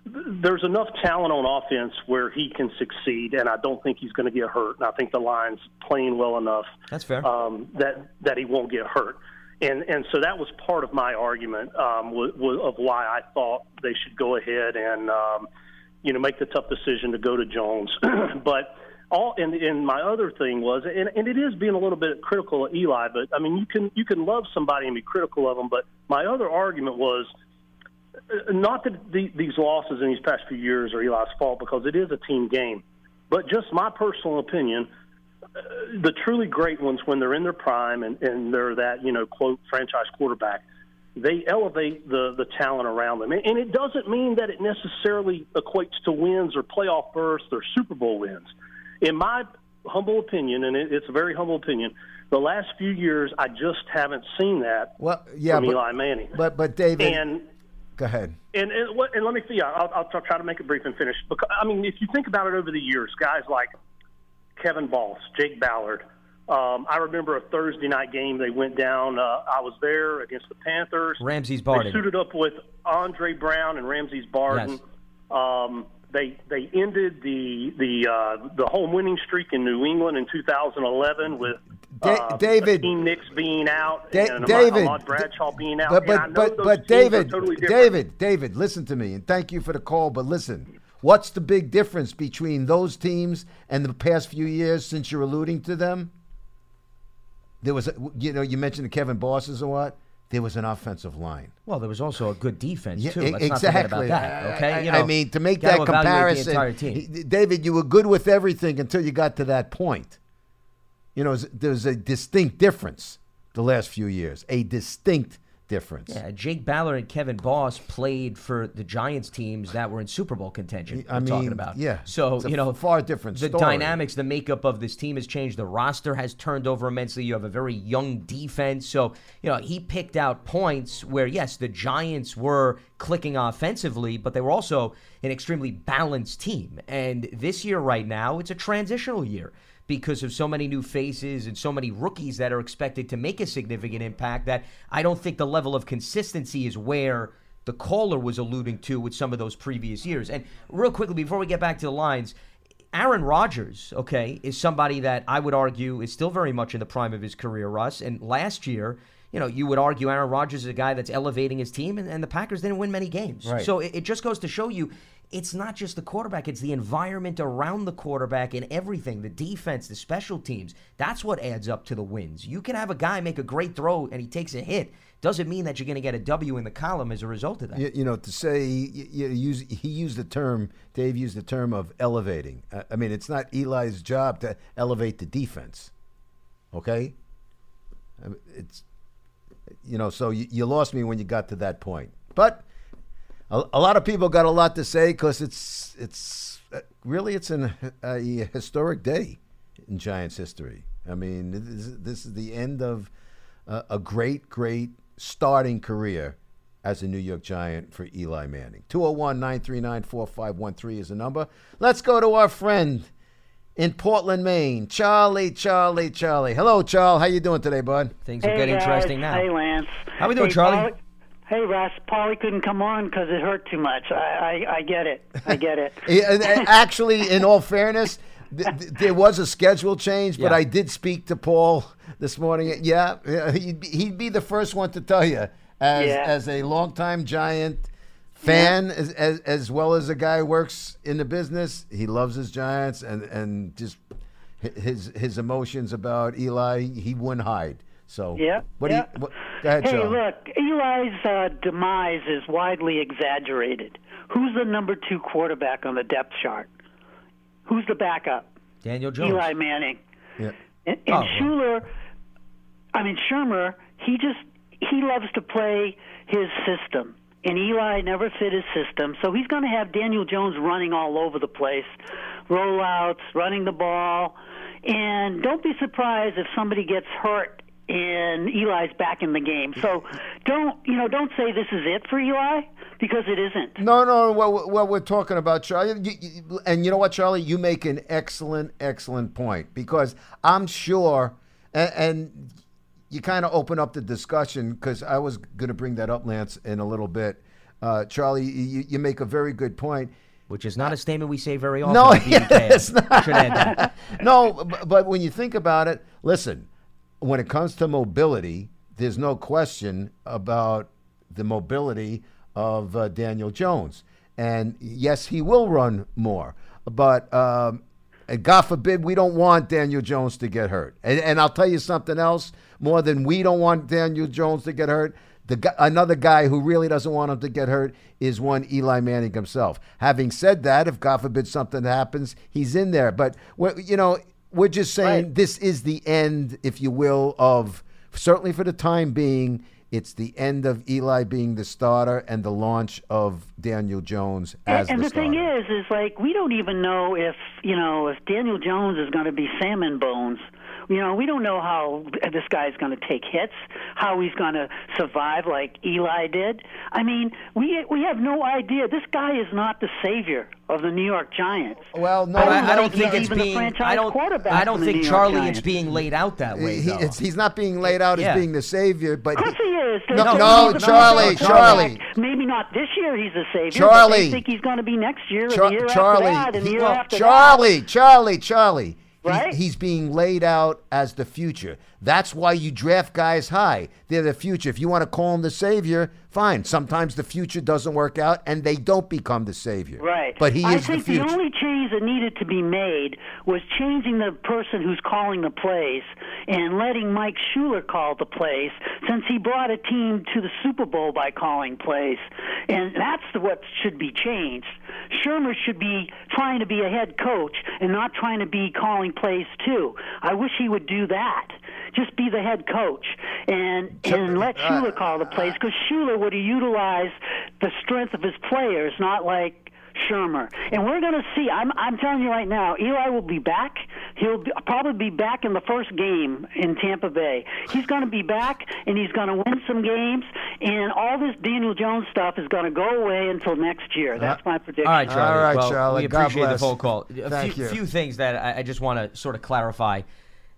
[SPEAKER 7] there's enough talent on offense where he can succeed, and I don't think he's going to get hurt. And I think the line's playing well enough
[SPEAKER 2] That's fair.
[SPEAKER 7] um, that that he won't get hurt. And and so that was part of my argument um, was, was of why I thought they should go ahead and um, you know make the tough decision to go to Jones. <clears throat> but all and, and my other thing was, and, and it is being a little bit critical of Eli. But I mean, you can you can love somebody and be critical of them. But my other argument was uh, not that the, these losses in these past few years are Eli's fault because it is a team game, but just my personal opinion. The truly great ones, when they're in their prime and, and they're that you know quote franchise quarterback, they elevate the the talent around them, and, and it doesn't mean that it necessarily equates to wins or playoff berths or Super Bowl wins. In my humble opinion, and it, it's a very humble opinion, the last few years I just haven't seen that
[SPEAKER 1] Well, yeah,
[SPEAKER 7] from
[SPEAKER 1] but,
[SPEAKER 7] Eli Manning.
[SPEAKER 1] but but David,
[SPEAKER 7] and
[SPEAKER 1] go ahead.
[SPEAKER 7] and and, and let me see. I'll, I'll try- try to make it brief and finish. Because I mean, if you think about it over the years, guys like Kevin Boss, Jake Ballard. Um, I remember a Thursday night game. They went down. Uh, I was there against the Panthers.
[SPEAKER 2] Ramses
[SPEAKER 7] They
[SPEAKER 2] Barden.
[SPEAKER 7] suited up with Andre Brown and Ramses Barden.
[SPEAKER 2] Yes.
[SPEAKER 7] Um, they they ended the the uh, the home winning streak in New England in 2011 with uh,
[SPEAKER 1] David-
[SPEAKER 7] Nicks being out
[SPEAKER 1] Da-
[SPEAKER 7] and
[SPEAKER 1] David,
[SPEAKER 7] Ahmad Bradshaw being out.
[SPEAKER 1] But but
[SPEAKER 7] know
[SPEAKER 1] but, but David,
[SPEAKER 7] totally.
[SPEAKER 1] David, David, listen to me, and thank you for the call. But listen, what's the big difference between those teams and the past few years since you're alluding to them? There was, a, you know, you mentioned the Kevin Bosses or what? There was an offensive line.
[SPEAKER 2] Well, there was also a good defense
[SPEAKER 1] Yeah,
[SPEAKER 2] too.
[SPEAKER 1] e-
[SPEAKER 2] Let's not about
[SPEAKER 1] exactly.
[SPEAKER 2] that. Okay,
[SPEAKER 1] I,
[SPEAKER 2] you
[SPEAKER 1] I mean, to make that comparison,
[SPEAKER 2] the entire team.
[SPEAKER 1] he- David, you were good with everything until you got to that point. You know, there's a distinct difference the last few years. A distinct difference.
[SPEAKER 2] Yeah, Jake Ballard and Kevin Boss played for the Giants teams that were in Super Bowl contention.
[SPEAKER 1] I
[SPEAKER 2] we're talking about.
[SPEAKER 1] yeah,
[SPEAKER 2] So
[SPEAKER 1] it's a
[SPEAKER 2] you know,
[SPEAKER 1] far different
[SPEAKER 2] The
[SPEAKER 1] story.
[SPEAKER 2] dynamics, the makeup of this team has changed. The roster has turned over immensely. You have a very young defense. So you know, he picked out points where yes, the Giants were clicking offensively, but they were also an extremely balanced team. And this year, right now, it's a transitional year because of so many new faces and so many rookies that are expected to make a significant impact that I don't think the level of consistency is where the caller was alluding to with some of those previous years. And real quickly, before we get back to the lines, Aaron Rodgers, okay, is somebody that I would argue is still very much in the prime of his career, Russ. And last year, you know, you would argue Aaron Rodgers is a guy that's elevating his team, and, and the Packers didn't win many games.
[SPEAKER 1] Right.
[SPEAKER 2] So it, it just goes to show you it's not just the quarterback, it's the environment around the quarterback and everything the defense, the special teams. That's what adds up to the wins. You can have a guy make a great throw and he takes a hit. Doesn't mean that you're going to get a W in the column as a result of that.
[SPEAKER 1] You, you know, to say you, you use he used the term Dave used the term of elevating. I, I mean, it's not Eli's job to elevate the defense. Okay, it's you know, so you, you lost me when you got to that point. But a, a lot of people got a lot to say because it's it's uh, really it's an, a historic day in Giants history. I mean, this, is- this is the end of uh, a great, great starting career as a New York Giant for Eli Manning. 201 939 4513 is the number. Let's go to our friend in Portland, Maine, Charlie, Charlie, Charlie. Hello, Charlie. How you doing today, bud?
[SPEAKER 2] Things will
[SPEAKER 8] Hey
[SPEAKER 2] get
[SPEAKER 8] guys.
[SPEAKER 2] interesting now.
[SPEAKER 8] Hey Lance.
[SPEAKER 2] How we doing,
[SPEAKER 8] hey,
[SPEAKER 2] Charlie?
[SPEAKER 8] Paulie- Hey Russ, Paulie couldn't come on because it hurt too much. I, I I get it. I get it. <laughs>
[SPEAKER 1] Yeah, and- and Actually, in all fairness, th- th- there was a schedule change, but
[SPEAKER 2] Yeah.
[SPEAKER 1] I did speak to Paul this morning. Yeah, yeah, he'd, be- he'd be the first one to tell you, as
[SPEAKER 8] Yeah.
[SPEAKER 1] as a longtime Giant fan, as, as as well as a guy who works in the business, he loves his Giants, and and just his his emotions about Eli, he wouldn't hide. So
[SPEAKER 8] Yeah,
[SPEAKER 1] what
[SPEAKER 8] yeah.
[SPEAKER 1] do you? What, go ahead,
[SPEAKER 8] Hey,
[SPEAKER 1] Charlie.
[SPEAKER 8] look, Eli's uh, demise is widely exaggerated. Who's the number two quarterback on the depth chart? Who's the backup?
[SPEAKER 2] Daniel Jones.
[SPEAKER 8] Eli Manning.
[SPEAKER 1] Yeah.
[SPEAKER 8] And, and
[SPEAKER 2] Oh, well.
[SPEAKER 8] Shula, I mean Shurmur, he just he loves to play his system. And Eli never fit his system, so he's going to have Daniel Jones running all over the place, rollouts, running the ball, and don't be surprised if somebody gets hurt and Eli's back in the game. So don't you know? Don't say this is it for Eli because it isn't.
[SPEAKER 1] No, no. What, what we're talking about, Charlie, you, you, and you know what, Charlie, you make an excellent, excellent point because I'm sure, and, and you kind of open up the discussion because I was going to bring that up, Lance, in a little bit. Uh, Charlie, you, you make a very good point.
[SPEAKER 2] Which is not a statement we say very often.
[SPEAKER 1] No,
[SPEAKER 2] on BBK.
[SPEAKER 1] it's not.
[SPEAKER 2] Should add that. <laughs>
[SPEAKER 1] no, but, but when you think about it, listen, when it comes to mobility, there's no question about the mobility of uh, Daniel Jones. And yes, he will run more, but um, and God forbid we don't want Daniel Jones to get hurt. And, and I'll tell you something else more than we don't want Daniel Jones to get hurt. The another guy who really doesn't want him to get hurt is one Eli Manning himself. Having said that, if God forbid something happens, he's in there. But you know, we're just saying
[SPEAKER 8] Right.
[SPEAKER 1] this is the end, if you will, of certainly for the time being. It's the end of Eli being the starter and the launch of Daniel Jones as
[SPEAKER 8] and
[SPEAKER 1] the,
[SPEAKER 8] the thing is, is like we don't even know if you know if Daniel Jones is going to be salmon bones. You know, we don't know how this guy's going to take hits, how he's going to survive like Eli did. I mean, we we have no idea. This guy is not the savior of the New York Giants.
[SPEAKER 1] Well, no,
[SPEAKER 2] But I, I don't
[SPEAKER 8] he's
[SPEAKER 2] think it's being. I don't.
[SPEAKER 8] quarterback
[SPEAKER 2] I don't think
[SPEAKER 8] New York
[SPEAKER 2] Charlie. It's being laid out that way.
[SPEAKER 1] He, it's, he's not being laid out
[SPEAKER 2] Yeah.
[SPEAKER 1] as being the savior, but
[SPEAKER 8] Of course he is. They
[SPEAKER 1] No,
[SPEAKER 8] say
[SPEAKER 1] no,
[SPEAKER 8] he's the
[SPEAKER 1] Charlie, Charlie.
[SPEAKER 8] Maybe not this year. He's the savior.
[SPEAKER 1] Charlie.
[SPEAKER 8] But they think he's going to be next year,
[SPEAKER 1] Char-
[SPEAKER 8] and the year
[SPEAKER 1] Charlie,
[SPEAKER 8] after that, and the year
[SPEAKER 1] well,
[SPEAKER 8] after
[SPEAKER 1] Charlie, Charlie, Charlie. He's-
[SPEAKER 8] Right?
[SPEAKER 1] He's, being laid out as the future. That's why you draft guys high. They're the future. If you want to call them the savior, fine. Sometimes the future doesn't work out, and they don't become the savior.
[SPEAKER 8] Right.
[SPEAKER 1] But he
[SPEAKER 8] I
[SPEAKER 1] is the
[SPEAKER 8] think
[SPEAKER 1] future.
[SPEAKER 8] only change that needed to be made was changing the person who's calling the plays and letting Mike Shula call the plays, since he brought a team to the Super Bowl by calling plays, and that's what should be changed. Shurmur should be trying to be a head coach and not trying to be calling plays too. I wish he would do that. Just be the head coach and and let Shula call the plays because Shula would have utilized the strength of his players, not like Shurmur. And we're going to see. I'm I'm telling you right now, Eli will be back. He'll be, probably be back in the first game in Tampa Bay. He's going to be back, and he's going to win some games. And all this Daniel Jones stuff is going to go away until next year. Uh-huh. That's my prediction.
[SPEAKER 2] All right, Charlie.
[SPEAKER 1] All right,
[SPEAKER 2] well,
[SPEAKER 1] Charlie.
[SPEAKER 2] We
[SPEAKER 1] God
[SPEAKER 2] appreciate the
[SPEAKER 1] bless.
[SPEAKER 2] phone call. A
[SPEAKER 1] Thank
[SPEAKER 2] few,
[SPEAKER 1] you.
[SPEAKER 2] few things that I, I just want to sort of clarify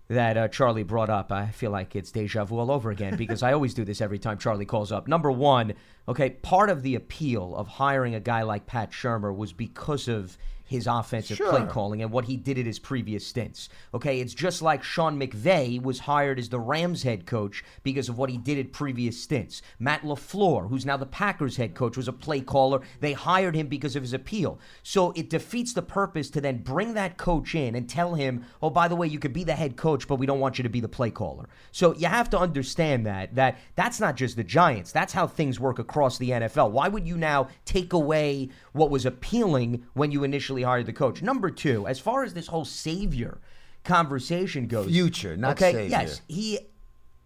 [SPEAKER 2] that uh, Charlie brought up. I feel like it's deja vu all over again because I always do this every time Charlie calls up. Number one, okay, part of the appeal of hiring a guy like Pat Shurmur was because of his offensive play calling and what he did at his previous stints. Okay, it's just like Sean McVay was hired as the Rams head coach because of what he did at previous stints. Matt LaFleur, who's now the Packers head coach, was a play caller. They hired him because of his appeal. So it defeats the purpose to then bring that coach in and tell him, "Oh, by the way, you could be the head coach, but we don't want you to be the play caller." So you have to understand that that that's not just the Giants. That's how things work across the NFL. Why would you now take away what was appealing when you initially hired the coach? Number 2, as far as this whole savior conversation goes,
[SPEAKER 1] Future, not
[SPEAKER 2] okay,
[SPEAKER 1] savior.
[SPEAKER 2] Yes, he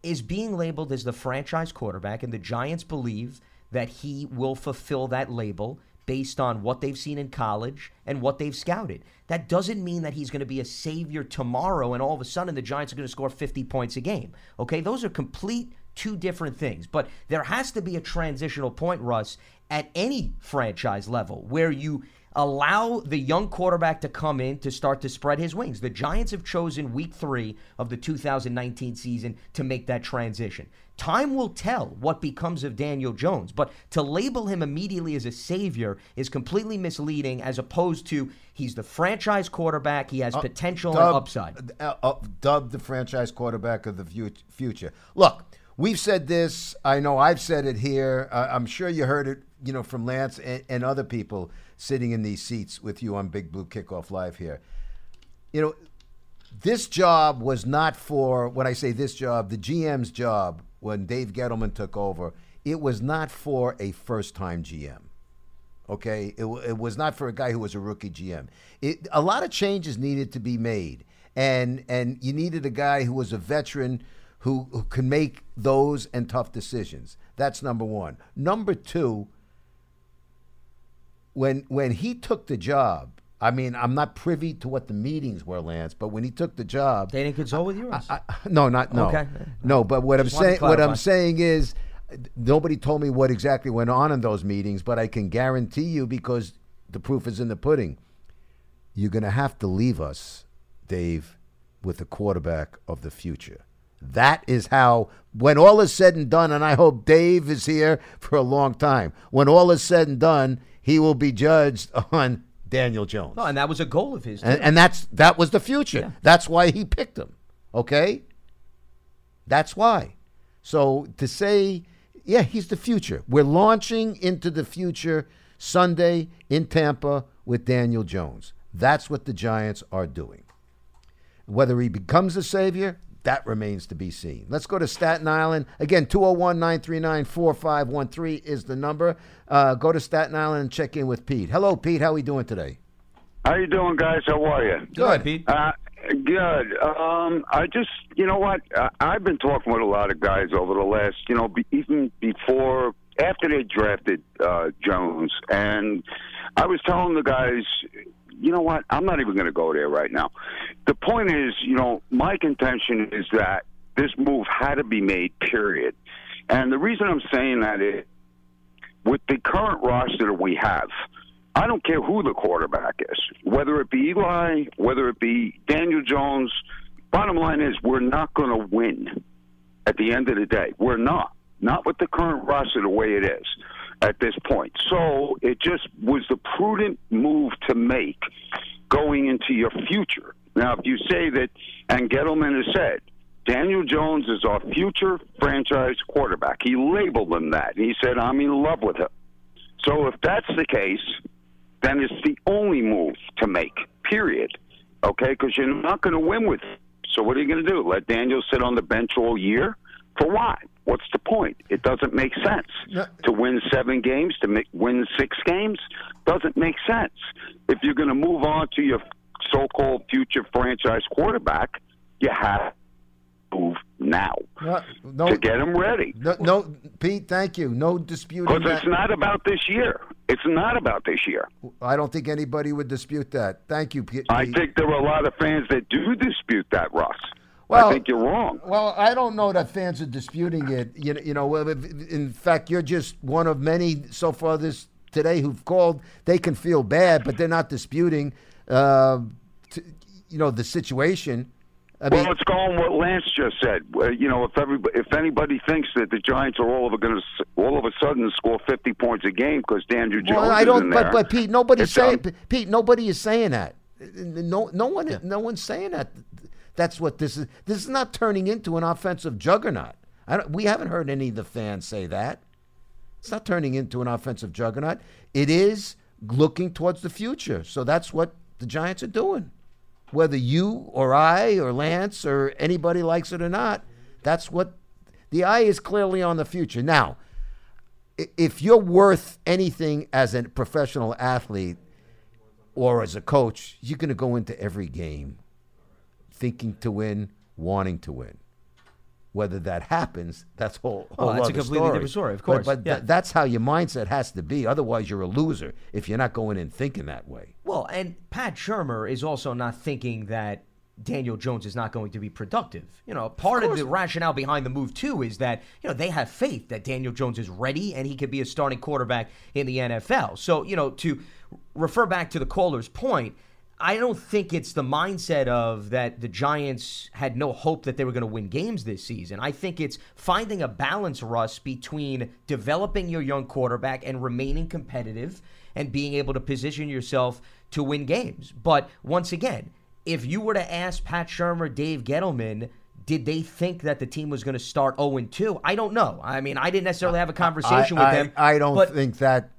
[SPEAKER 2] is being labeled as the franchise quarterback, and the Giants believe that he will fulfill that label based on what they've seen in college and what they've scouted. That doesn't mean that he's going to be a savior tomorrow and all of a sudden the Giants are going to score 50 points a game. Okay, those are complete two different things. But there has to be a transitional point, Russ, at any franchise level where you Allow the young quarterback to come in to start to spread his wings. The Giants have chosen week three of the 2019 season to make that transition. Time will tell what becomes of Daniel Jones, but to label him immediately as a savior is completely misleading as opposed to he's the franchise quarterback, he has potential and upside.
[SPEAKER 1] uh, uh, dubbed the franchise quarterback of the fu- future. Look, we've said this. I know I've said it here. Uh, I'm sure you heard it, you know, from Lance and, and other people sitting in these seats with you on Big Blue Kickoff Live here. You know, this job was not for when I say this job, the GM's job when Dave Gettleman took over. It was not for a first-time GM. Okay, it, it was not for a guy who was a rookie GM. It, a lot of changes needed to be made, and and you needed a guy who was a veteran who, who can make those and tough decisions. That's number one. Number two, when when he took the job, I mean, I'm not privy to what the meetings were, Lance, but when he took the job,
[SPEAKER 2] They didn't consult with you?
[SPEAKER 1] I, no, not no,
[SPEAKER 2] Okay.
[SPEAKER 1] no. But what I'm
[SPEAKER 2] Just to
[SPEAKER 1] saying, what I'm saying is, nobody told me what exactly went on in those meetings, but I can guarantee you because the proof is in the pudding. You're going to have to leave us, Dave, with the quarterback of the future. That is how, when all is said and done, and I hope Dave is here for a long time. When all is said and done, he will be judged <laughs> on Daniel Jones.
[SPEAKER 2] no, and that was a goal of his.
[SPEAKER 1] And, and that's that was the future.
[SPEAKER 2] Yeah.
[SPEAKER 1] That's why he picked him. Okay? That's why. So to say, yeah, he's the future. We're launching into the future Sunday in Tampa with Daniel Jones. That's what the Giants are doing. Whether he becomes a savior, that remains to be seen. Let's go to Staten Island. Again, 201 939 4513 is the number. Uh, go to Staten Island and check in with Pete. Hello, Pete. How are we doing today?
[SPEAKER 9] How you doing, guys? How are you?
[SPEAKER 2] Good, Pete.
[SPEAKER 9] Uh, good. Um, I just, you know what? I, I've been talking with a lot of guys over the last, you know, be, even before, after they drafted uh, Jones, and I was telling the guys, you know what? I'm not even going to go there right now. The point is, you know, my contention is that this move had to be made. Period. And the reason I'm saying that is, with the current roster that we have, I don't care who the quarterback is, whether it be Eli, whether it be Daniel Jones. Bottom line is, we're not going to win at the end of the day. We're not. Not with the current roster the way it is at this point. So it just was the prudent move to make going into your future. Now, if you say that, and Gettleman has said, Daniel Jones is our future franchise quarterback. He labeled him that. He said, I'm in love with him. So if that's the case, then it's the only move to make, period. Okay? Because you're not going to win with him. So what are you going to do? Let Daniel sit on the bench all year? For what? What's the point? It doesn't make sense.
[SPEAKER 1] No.
[SPEAKER 9] To win seven games, to make, win six games, doesn't make sense. If you're going to move on to your so-called future franchise quarterback, you have to move now
[SPEAKER 1] No, no,
[SPEAKER 9] to get him ready.
[SPEAKER 1] no, no, Pete. Thank you. No dispute.
[SPEAKER 9] Because it's not about this year. It's not about this year.
[SPEAKER 1] I don't think anybody would dispute that. Thank you, Pete.
[SPEAKER 9] I think there are a lot of fans that do dispute that, Russ.
[SPEAKER 1] Well-
[SPEAKER 9] I think you're wrong.
[SPEAKER 1] Well, I don't know that fans are disputing it. You know, you know. In fact, you're just one of many so far this today who've called. They can feel bad, but they're not disputing. Uh, t- you know the situation. I mean,
[SPEAKER 9] well, let's go on what Lance just said. You know, if everybody, if anybody thinks that the Giants are all of a going to all of a sudden score 50 points a game because Daniel Jones
[SPEAKER 1] well, I don't. But
[SPEAKER 9] there,
[SPEAKER 1] but Pete, nobody's saying. Pete, nobody is saying that. No, no one, no one's saying that. That's what this is. This is not turning into an offensive juggernaut. We haven't heard any of the fans say that. It's not turning into an offensive juggernaut. It is looking towards the future. So that's what the Giants are doing. Whether you or I or Lance or anybody likes it or not, that's what the eye is clearly on the future. Now, if you're worth anything as a professional athlete or as a coach, you're going to go into every game thinking to win, wanting to win. Whether that happens, that's whole.
[SPEAKER 2] Oh,
[SPEAKER 1] whole
[SPEAKER 2] that's a completely
[SPEAKER 1] story.
[SPEAKER 2] different story, of course,
[SPEAKER 1] But,
[SPEAKER 2] yeah.
[SPEAKER 1] th- that's how your mindset has to be. Otherwise, you're a loser if you're not going in thinking that way.
[SPEAKER 2] Well, and Pat Shurmur is also not thinking that Daniel Jones is not going to be productive. You know, part of, the rationale behind the move too is that you know they have faith that Daniel Jones is ready and he could be a starting quarterback in the NFL. So you know, to refer back to the caller's point, I don't think it's the mindset of that the Giants had no hope that they were going to win games this season. I think it's finding a balance, Russ, between developing your young quarterback and remaining competitive and being able to position yourself to win games. But once again, if you were to ask Pat Shurmur, Dave Gettleman, did they think that the team was going to start 0 2? I don't know. I mean, I didn't necessarily have a conversation
[SPEAKER 1] I,
[SPEAKER 2] with
[SPEAKER 1] I,
[SPEAKER 2] them.
[SPEAKER 1] I don't
[SPEAKER 2] but
[SPEAKER 1] think that.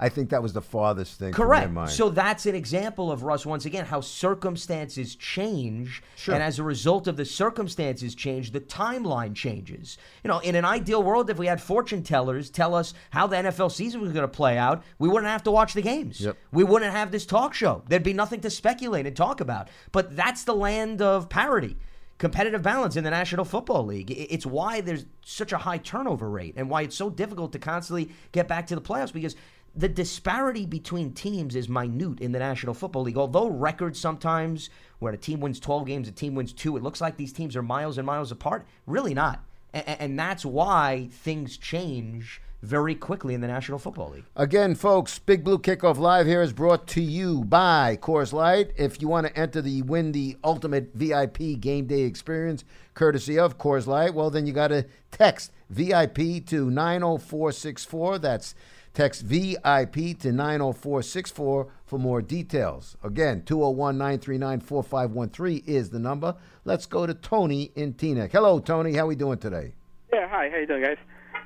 [SPEAKER 1] I think that was the farthest thing.
[SPEAKER 2] Correct.
[SPEAKER 1] mind.
[SPEAKER 2] So that's an example of Russ once again how circumstances change,
[SPEAKER 1] Sure.
[SPEAKER 2] and as a result of the circumstances change, the timeline changes. You know, in an ideal world, if we had fortune tellers tell us how the NFL season was going to play out, we wouldn't have to watch the games.
[SPEAKER 1] Yep.
[SPEAKER 2] We wouldn't have this talk show. There'd be nothing to speculate and talk about. But that's the land of parity. Competitive balance in the National Football League. It's why there's such a high turnover rate and why it's so difficult to constantly get back to the playoffs because the disparity between teams is minute in the National Football League. Although records sometimes where a team wins 12 games, a team wins two, it looks like these teams are miles and miles apart. Really not. A- And that's why things change very quickly in the National Football League.
[SPEAKER 1] Again, folks, Big Blue Kickoff Live here is brought to you by Coors Light. If you want to enter the win the ultimate VIP game day experience, courtesy of Coors Light, well, then you got to text VIP to 90464. That's text VIP to 90464 for more details. Again, 201 939 4513 is the number. Let's go to Tony in Teaneck. Hello, Tony. How we doing today?
[SPEAKER 10] Yeah, hi. How you doing, guys?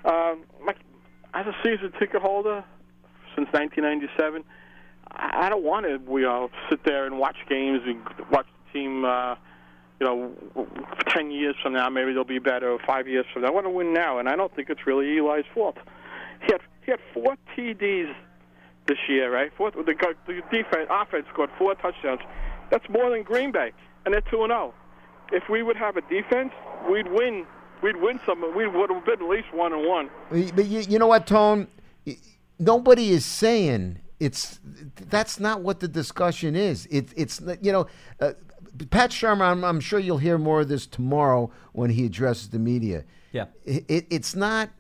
[SPEAKER 10] Um, my, as a season ticket holder since 1997, I, I don't want to you know sit there and watch games and watch the team. Uh, you know, ten years from now, maybe they'll be better. Five years from now, I want to win now, and I don't think it's really Eli's fault. He had he had four TDs this year, right? Four, the, the defense offense scored four touchdowns. That's more than Green Bay, and they're two and zero. If we would have a defense, we'd win. We'd win some. We would have been at least one and one.
[SPEAKER 1] But you, you know what, Tone? Nobody is saying it's. That's not what the discussion is. It, it's you know, uh, Pat Shurmur. I'm, I'm sure you'll hear more of this tomorrow when he addresses the media.
[SPEAKER 2] Yeah.
[SPEAKER 1] It, it, it's not.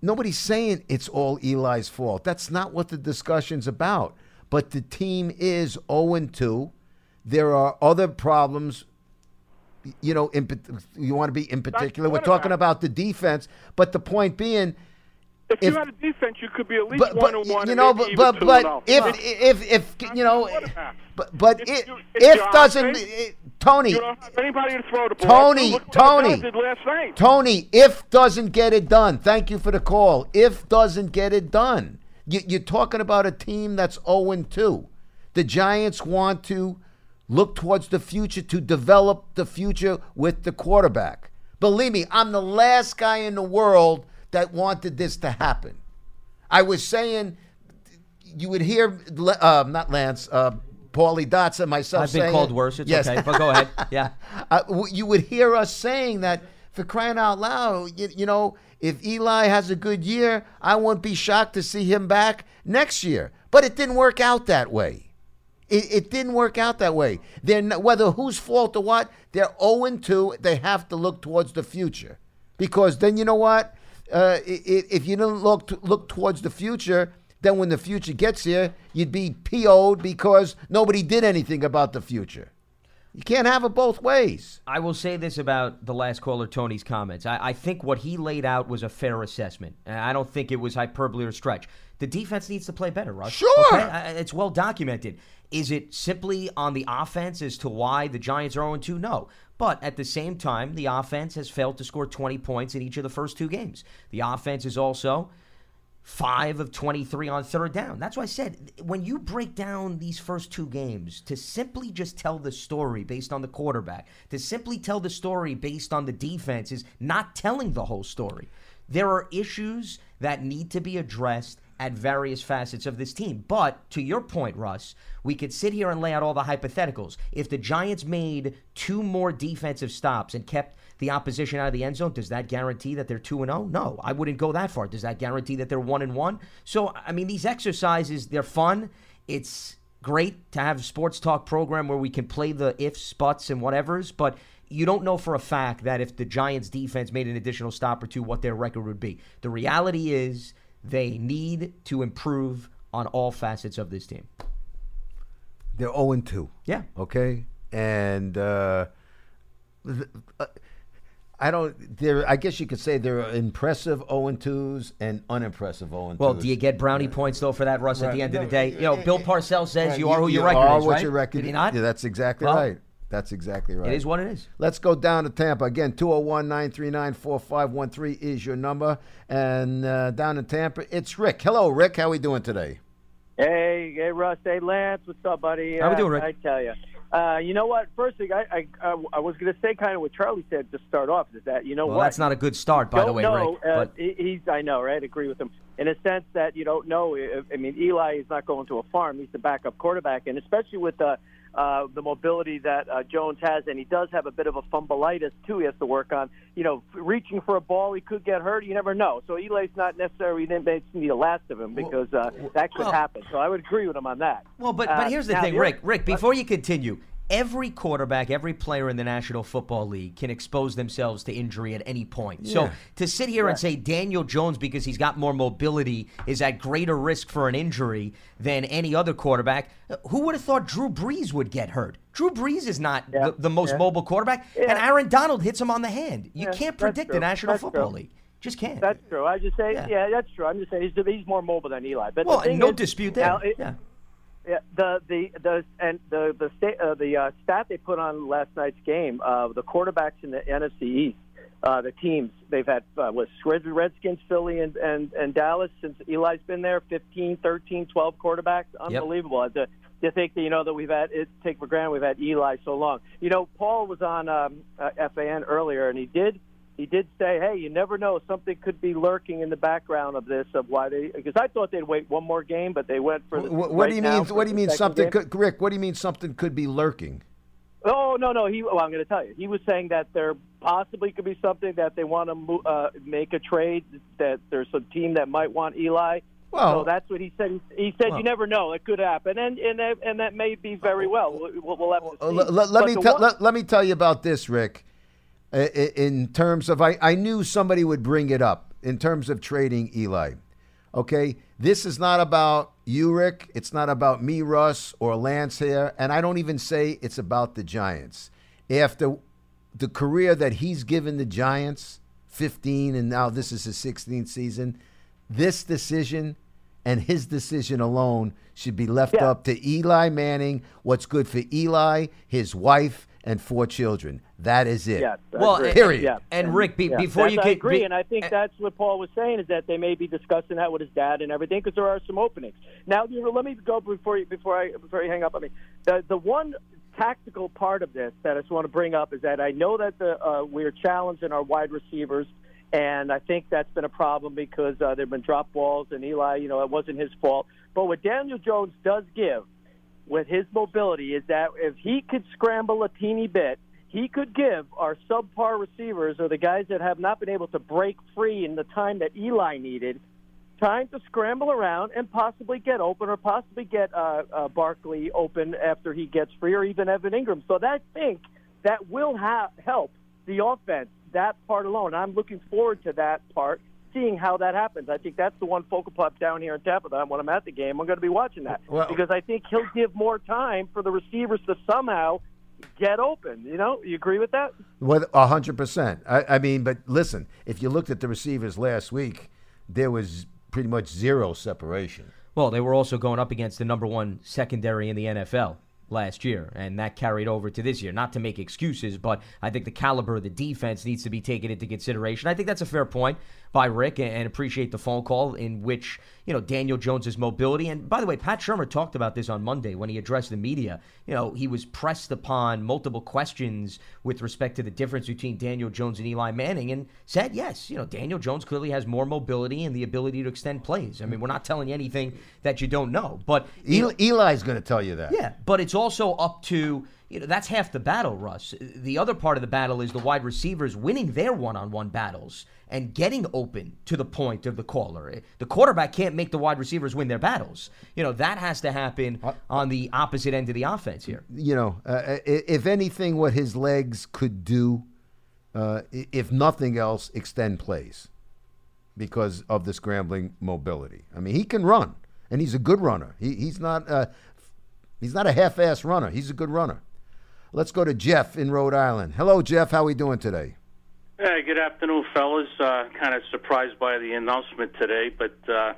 [SPEAKER 1] Nobody's saying it's all Eli's fault. That's not what the discussion's about. But the team is 0 2. There are other problems you know, in, you want to be in particular. We're talking about the defense, but the point being,
[SPEAKER 10] If,
[SPEAKER 1] If-
[SPEAKER 10] you had a defense, you could be at least
[SPEAKER 1] but,
[SPEAKER 10] one
[SPEAKER 1] but
[SPEAKER 10] and one.
[SPEAKER 1] you
[SPEAKER 10] and
[SPEAKER 1] know, but but, but
[SPEAKER 10] and oh.
[SPEAKER 1] if, if if you know, but but
[SPEAKER 10] If
[SPEAKER 1] if
[SPEAKER 10] you- if
[SPEAKER 1] if doesn't it- Tony
[SPEAKER 10] You don't have anybody to throw the ball.
[SPEAKER 1] Tony Tony
[SPEAKER 10] did last night.
[SPEAKER 1] Tony if doesn't get it done. Thank you for the call. If doesn't get it done, you, you're talking about a team that's 0 2. The Giants want to look towards the future to develop the future with the quarterback. Believe me, I'm the last guy in the world that wanted this to happen. I was saying you would hear uh, not Lance, uh, Paulie Dots and myself.
[SPEAKER 2] I've been
[SPEAKER 1] saying
[SPEAKER 2] called worse. It's
[SPEAKER 1] Yes.
[SPEAKER 2] okay, but go ahead. <laughs> Yeah.
[SPEAKER 1] Uh, you would hear us saying that for crying out loud. You, you know, if Eli has a good year, I won't be shocked to see him back next year. But it didn't work out that way. It, it didn't work out that way. They're not, whether whose fault or what, they're 0 2. They have to look towards the future. Because then you know what? Uh, if you don't look to, look towards the future, then when the future gets here, you'd be PO'd because nobody did anything about the future. You can't have it both ways.
[SPEAKER 2] I will say this about the last caller, Tony's comments. I, I think what he laid out was a fair assessment. I don't think it was hyperbole or stretch. The defense needs to play better, Russ.
[SPEAKER 1] Sure.
[SPEAKER 2] Okay? It's well documented. Is it simply on the offense as to why the Giants are 0 2? No. But at the same time, the offense has failed to score 20 points in each of the first two games. The offense is also five of 23 on third down. That's why I said when you break down these first two games to simply just tell the story based on the quarterback, to simply tell the story based on the defense is not telling the whole story. There are issues that need to be addressed at various facets of this team. But to your point, Russ, we could sit here and lay out all the hypotheticals. If the Giants made two more defensive stops and kept the opposition out of the end zone, does that guarantee that they're 2 and 0? No, I wouldn't go that far. Does that guarantee that they're 1 and 1? So, I mean, these exercises, they're fun. It's great to have a sports talk program where we can play the ifs, buts, and whatevers, but you don't know for a fact that if the Giants defense made an additional stop or two, what their record would be. The reality is they need to improve on all facets of this team.
[SPEAKER 1] They're 0 and 2.
[SPEAKER 2] Yeah.
[SPEAKER 1] Okay. And uh, th- uh, I don't. They're. I guess you could say they're impressive 0 and 2s and unimpressive 0 2s.
[SPEAKER 2] Well, do you get brownie points though for that, Russ? At the end of the day, you know, Bill Parcells says
[SPEAKER 1] Right,
[SPEAKER 2] you are who you your record
[SPEAKER 1] are
[SPEAKER 2] is,
[SPEAKER 1] what
[SPEAKER 2] right?
[SPEAKER 1] your record
[SPEAKER 2] Did he not?
[SPEAKER 1] Yeah, that's exactly
[SPEAKER 2] Well,
[SPEAKER 1] right. That's exactly right.
[SPEAKER 2] It is what it is.
[SPEAKER 1] Let's go down to Tampa. Again, 201 939 4513 is your number. And uh, down in Tampa, it's Rick. Hello, Rick. How are we doing today?
[SPEAKER 11] Hey, hey, Russ. Hey, Lance. What's up, buddy?
[SPEAKER 2] How we doing, Rick?
[SPEAKER 11] I tell you. Uh, you know what? First thing, I I, I, I was going to say kind of what Charlie said to start off is that you know
[SPEAKER 2] Well,
[SPEAKER 11] what?
[SPEAKER 2] that's not a good start, by the
[SPEAKER 11] don't
[SPEAKER 2] way,
[SPEAKER 11] know,
[SPEAKER 2] Rick.
[SPEAKER 11] Uh,
[SPEAKER 2] But
[SPEAKER 11] he's I know, right? Agree with him in a sense that you don't know. If, I mean, Eli is not going to a farm. He's the backup quarterback, and especially with the uh, the mobility that uh, Jones has, and he does have a bit of a fumbleitis too. He has to work on. You know, reaching for a ball, he could get hurt. You never know. So Eli's not necessarily the last of him because uh, that could
[SPEAKER 2] well-
[SPEAKER 11] happen. So I would agree with him on that.
[SPEAKER 2] Well, but
[SPEAKER 11] Uh,
[SPEAKER 2] but here's the thing, Rick. Rick, before you continue, every quarterback, every player in the National Football League can expose themselves to injury at any point. So to sit here and say Daniel Jones because he's got more mobility is at greater risk for an injury than any other quarterback, uh, who would have thought Drew Brees would get hurt? Drew Brees is not
[SPEAKER 11] Yeah,
[SPEAKER 2] the, the most
[SPEAKER 11] yeah.
[SPEAKER 2] mobile quarterback, and Aaron Donald hits him on the hand. You
[SPEAKER 11] Yeah,
[SPEAKER 2] can't predict the. National
[SPEAKER 11] That's
[SPEAKER 2] Football
[SPEAKER 11] true.
[SPEAKER 2] League. Just can't.
[SPEAKER 11] That's true. I just say,
[SPEAKER 2] Yeah.
[SPEAKER 11] yeah, that's true. I'm just saying he's, he's more mobile than Eli. But
[SPEAKER 2] well, no
[SPEAKER 11] is,
[SPEAKER 2] dispute there.
[SPEAKER 11] now, it-
[SPEAKER 2] yeah.
[SPEAKER 11] Yeah, the the the and the the state uh, the uh, stat they put on last night's game, uh, the quarterbacks in the NFC East, uh, the teams they've had uh, was Redskins, Philly, and, and and Dallas since Eli's been there, 15, 13, 12 quarterbacks, unbelievable. To, to think that you know that we've had it take for granted we've had Eli so long. You know, Paul was on um, uh, FAN earlier, and he did he did say, "Hey, you never know. Something could be lurking in the background of this. Of why they because I thought they'd wait one more game, but they went for the,
[SPEAKER 1] Wh- What,
[SPEAKER 11] right
[SPEAKER 1] do you mean? What do you mean? Something, could, Rick? What do you mean? Something could be lurking?
[SPEAKER 11] Oh no, no. He. Well, I'm going to tell you. He was saying that there possibly could be something that they want to mo- uh, make a trade. That there's a team that might want Eli.
[SPEAKER 1] Well-
[SPEAKER 11] so that's what he said. He said
[SPEAKER 2] Well-
[SPEAKER 11] you never know. It could happen, and and that, and that may be very well. We'll, we'll have to
[SPEAKER 1] Uh,
[SPEAKER 11] see.
[SPEAKER 1] let, let- me tell,
[SPEAKER 11] one-
[SPEAKER 1] let, let me tell you about this, Rick. In terms of, I, I knew somebody would bring it up in terms of trading Eli. Okay, this is not about you, Rick. It's not about me, Russ, or Lance here, and I don't even say it's about the Giants. After the career that he's given the Giants, 15, and now this is his 16th season, this decision and his decision alone should be left
[SPEAKER 11] Yeah.
[SPEAKER 1] up to Eli Manning. What's good for Eli, his wife, and four children. That is it.
[SPEAKER 11] Yeah,
[SPEAKER 2] Well,
[SPEAKER 11] agree.
[SPEAKER 1] Period.
[SPEAKER 11] Yeah.
[SPEAKER 2] And Rick, be,
[SPEAKER 11] Yeah.
[SPEAKER 2] before
[SPEAKER 11] That's-
[SPEAKER 2] you
[SPEAKER 11] I agree,
[SPEAKER 2] be-
[SPEAKER 11] and I think that's what Paul was saying is that they may be discussing that with his dad and everything because there are some openings. Now, you know, let me go before you before I before you hang up on me. The the one tactical part of this that I just want to bring up is that I know that the uh, we're challenged in our wide receivers. And I think that's been a problem because uh, there have been drop balls, and Eli, you know, it wasn't his fault. But what Daniel Jones does give with his mobility is that if he could scramble a teeny bit, he could give our subpar receivers or the guys that have not been able to break free in the time that Eli needed time to scramble around and possibly get open or possibly get uh, uh, Barkley open after he gets free or even Evan Engram. So that, I think that will ha- help the offense, that part alone. I'm looking forward to that part, seeing how that happens. I think that's the one focal point down here in Tampa that when I'm at the game, I'm going to be watching that
[SPEAKER 1] Well-
[SPEAKER 11] because I think he'll give more time for the receivers to somehow get open. You know, you agree with that?
[SPEAKER 1] With a hundred percent. I I mean, but listen, if you looked at the receivers last week, there was pretty much zero separation.
[SPEAKER 2] Well, they were also going up against the number one secondary in the NFL last year, and that carried over to this year. Not to make excuses, but I think the caliber of the defense needs to be taken into consideration. I think that's a fair point by Rick, and appreciate the phone call in which you know Daniel Jones's mobility. And by the way, Pat Shurmur talked about this on Monday when he addressed the media. You know, he was pressed upon multiple questions with respect to the difference between Daniel Jones and Eli Manning, and said yes. You know, Daniel Jones clearly has more mobility and the ability to extend plays. I mean, we're not telling you anything that you don't know, but
[SPEAKER 1] Eli, Eli's going to tell you that.
[SPEAKER 2] yeah, but it's also up to you know that's half the battle, Russ. The other part of the battle is the wide receivers winning their one-on-one battles and getting open to the point of the caller. The quarterback can't make the wide receivers win their battles. You know that has to happen on the opposite end of the offense here.
[SPEAKER 1] You know, uh, if anything, what his legs could do, uh, if nothing else, extend plays because of the scrambling mobility. I mean, he can run, and he's a good runner. He, he's not uh, he's not a half-ass runner. He's a good runner. Let's go to Jeff in Rhode Island. Hello, Jeff. How are we doing today?
[SPEAKER 12] Hey, good afternoon, fellas. Uh, kind of surprised by the announcement today, but uh,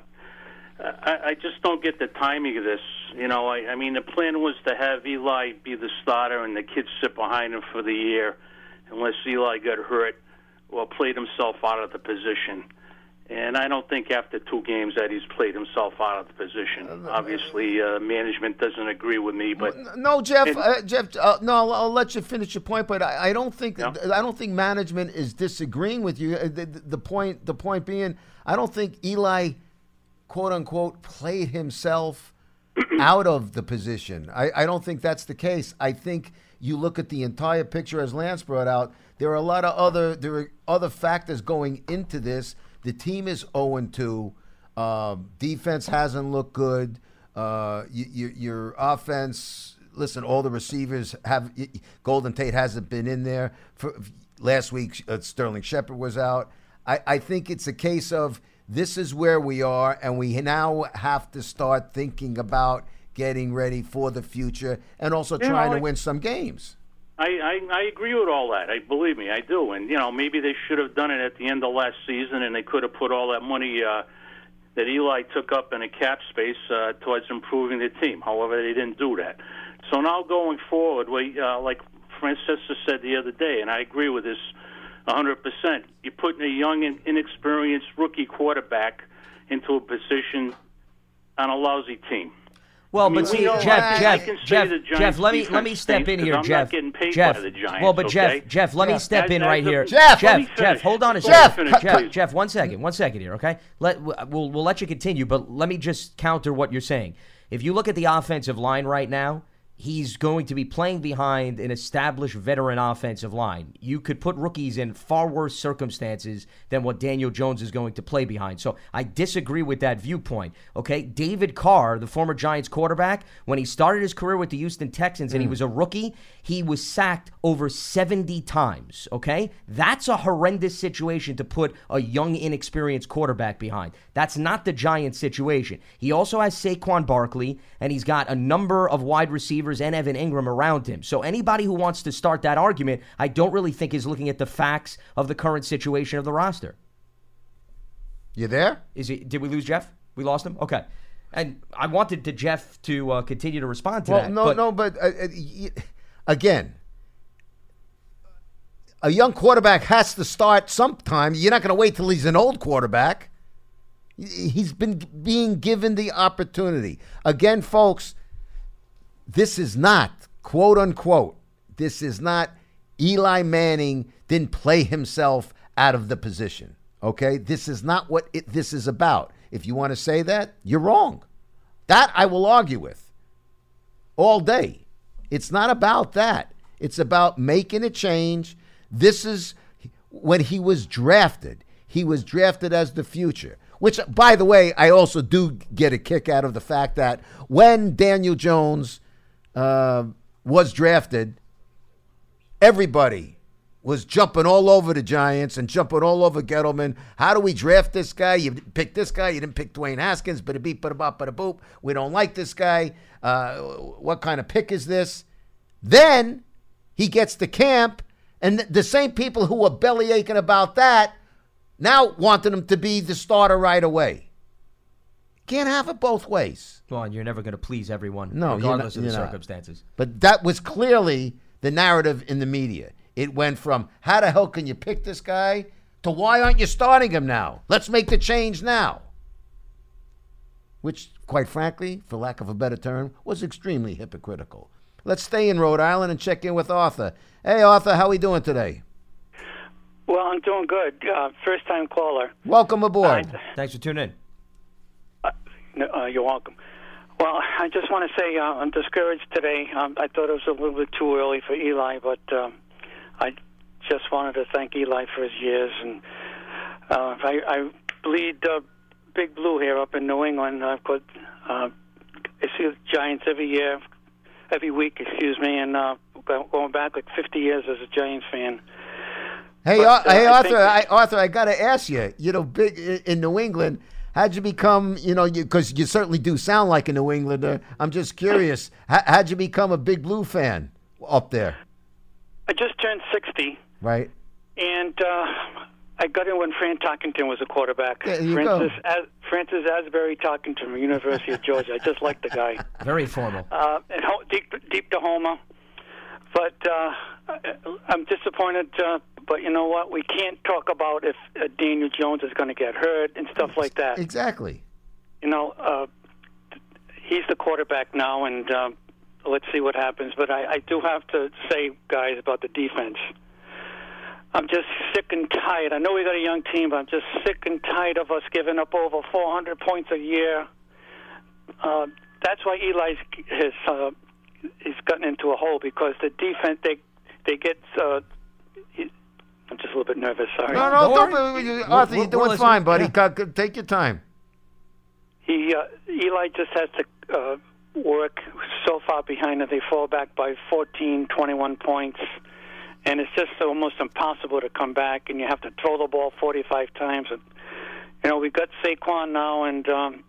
[SPEAKER 12] I, I just don't get the timing of this. You know, I, I mean, the plan was to have Eli be the starter and the kids sit behind him for the year, unless Eli got hurt or played himself out of the position. And I don't think after two games that he's played himself out of the position. Obviously, uh, management doesn't agree with me, but
[SPEAKER 1] No, Jeff.
[SPEAKER 12] And-
[SPEAKER 1] uh, Jeff. Uh, no, I'll, I'll let you finish your point, but I, I don't think
[SPEAKER 12] Yeah.
[SPEAKER 1] I don't think management is disagreeing with you. Uh, The, the, the point the point being, I don't think Eli, quote unquote, played himself <clears throat> out of the position. I, I don't think that's the case. I think you look at the entire picture as Lance brought out. There are a lot of other there are other factors going into this. The team is 0 2. Um, defense hasn't looked good. Uh, y- y- your offense, listen, all the receivers have. Golden Tate hasn't been in there. For, last week, uh, Sterling Shepard was out. I, I think it's a case of this is where we are, and we now have to start thinking about getting ready for the future and also
[SPEAKER 12] Yeah,
[SPEAKER 1] trying to win some games.
[SPEAKER 12] I, I I agree with all that. I believe me, I do. And you know, maybe they should have done it at the end of last season, and they could have put all that money uh, that Eli took up in a cap space uh, towards improving the team. However, they didn't do that. So now going forward, we uh, like Francesa said the other day, and I agree with this 100%. You're putting a young and inexperienced rookie quarterback into a position on a lousy team.
[SPEAKER 2] Well,
[SPEAKER 12] I mean,
[SPEAKER 2] but see, Jeff,
[SPEAKER 12] I-
[SPEAKER 2] Jeff, Jeff, Jeff, let me let me step in here, Jeff.
[SPEAKER 12] not getting paid
[SPEAKER 2] Jeff,
[SPEAKER 12] by the Giants,
[SPEAKER 2] well, but
[SPEAKER 12] okay?
[SPEAKER 2] Jeff, Jeff, let me step
[SPEAKER 12] as-
[SPEAKER 2] in
[SPEAKER 12] as
[SPEAKER 2] right
[SPEAKER 12] a-
[SPEAKER 2] here.
[SPEAKER 12] Jeff,
[SPEAKER 2] Jeff, Jeff, hold on a
[SPEAKER 12] me
[SPEAKER 2] second.
[SPEAKER 12] finish,
[SPEAKER 2] Jeff,
[SPEAKER 12] please.
[SPEAKER 2] Jeff, one second, one second here, okay? Let we'll we'll let you continue, but let me just counter what you're saying. If you look at the offensive line right now, he's going to be playing behind an established veteran offensive line. You could put rookies in far worse circumstances than what Daniel Jones is going to play behind. So I disagree with that viewpoint. Okay, David Carr, the former Giants quarterback, when he started his career with the Houston Texans and he mm. was a rookie, he was sacked over 70 times. Okay, that's a horrendous situation to put a young, inexperienced quarterback behind. That's not the Giants situation. He also has Saquon Barkley, and he's got a number of wide receivers and Evan Engram around him. So anybody who wants to start that argument, I don't really think is looking at the facts of the current situation of the roster.
[SPEAKER 1] You there?
[SPEAKER 2] Is it? Did we lose Jeff? We lost him. Okay. And I wanted to Jeff to uh, continue to respond to
[SPEAKER 1] well,
[SPEAKER 2] that.
[SPEAKER 1] no,
[SPEAKER 2] but
[SPEAKER 1] no, but uh, uh, again, a young quarterback has to start sometime. You're not going to wait till he's an old quarterback. He's been being given the opportunity. Again, folks, this is not, quote unquote, this is not Eli Manning didn't play himself out of the position. Okay? This is not what it, this is about. If you want to say that, you're wrong. That I will argue with all day. It's not about that. It's about making a change. This is when he was drafted. He was drafted as the future. Which, by the way, I also do get a kick out of the fact that when Daniel Jones uh, was drafted, everybody was jumping all over the Giants and jumping all over Gettleman. How do we draft this guy? You didn't pick this guy. You didn't pick Dwayne Haskins. But a beep, but a bop, but a boop. We don't like this guy. Uh, what kind of pick is this? Then he gets to camp, and the same people who were belly aching about that now wanted him to be the starter right away. Can't have it both ways.
[SPEAKER 2] well, and you're never going to please everyone,
[SPEAKER 1] No, you're
[SPEAKER 2] regardless
[SPEAKER 1] not-
[SPEAKER 2] of the
[SPEAKER 1] you're not.
[SPEAKER 2] circumstances.
[SPEAKER 1] But that was clearly the narrative in the media. It went from how the hell can you pick this guy to why aren't you starting him now? Let's make the change now. Which, quite frankly, for lack of a better term, was extremely hypocritical. Let's stay in Rhode Island and check in with Arthur. Hey, Arthur, how are we doing today?
[SPEAKER 13] Well, I'm doing good. Uh, first time caller.
[SPEAKER 1] Welcome aboard.
[SPEAKER 2] Thanks for tuning in.
[SPEAKER 13] Uh, you're welcome. Well, I just want to say uh, I'm discouraged today. Um, I thought it was a little bit too early for Eli, but um, I just wanted to thank Eli for his years, and uh, I, I bleed uh, Big Blue here up in New England. I've got uh, I see the Giants every year, every week, excuse me, and uh, going back like 50 years as a Giants fan.
[SPEAKER 1] Hey,
[SPEAKER 13] But, uh,
[SPEAKER 1] hey,
[SPEAKER 13] I
[SPEAKER 1] Arthur, I, Arthur, I got to ask you. You know, big in New England, how'd you become? You know, because you, certainly do sound like a New Englander. I'm just curious. How, how'd you become a Big Blue fan up there?
[SPEAKER 13] I just turned 60,
[SPEAKER 1] Right.
[SPEAKER 13] and uh, I got in when Fran Tarkenton was a quarterback.
[SPEAKER 1] There you go.
[SPEAKER 13] Francis, As- Francis Asbury Tarkenton from University of Georgia. I just like the guy.
[SPEAKER 2] Very formal.
[SPEAKER 13] uh, and ho- deep, deep to Homer. But uh, I- I'm disappointed. Uh, but you know what? We can't talk about if uh, Daniel Jones is going to get hurt and stuff like that.
[SPEAKER 1] Exactly.
[SPEAKER 13] You know, uh, he's the quarterback now, and um, let's see what happens. But I, I do have to say, guys, about the defense. I'm just sick and tired. I know we got a young team, but I'm just sick and tired of us giving up over 400 points a year. Uh, that's why Eli's has uh, he's gotten into a hole because the defense they they get. Uh, I'm just a little bit nervous. Sorry.
[SPEAKER 1] No, no, don't, be- Arthur, you're doing fine, buddy. Cut- cut- Take your time.
[SPEAKER 13] He uh, Eli just has to uh, work so far behind that they fall back by 14, 21 points, and it's just almost impossible to come back. And you have to throw the ball 45 times. And you know we've got Saquon now, and um,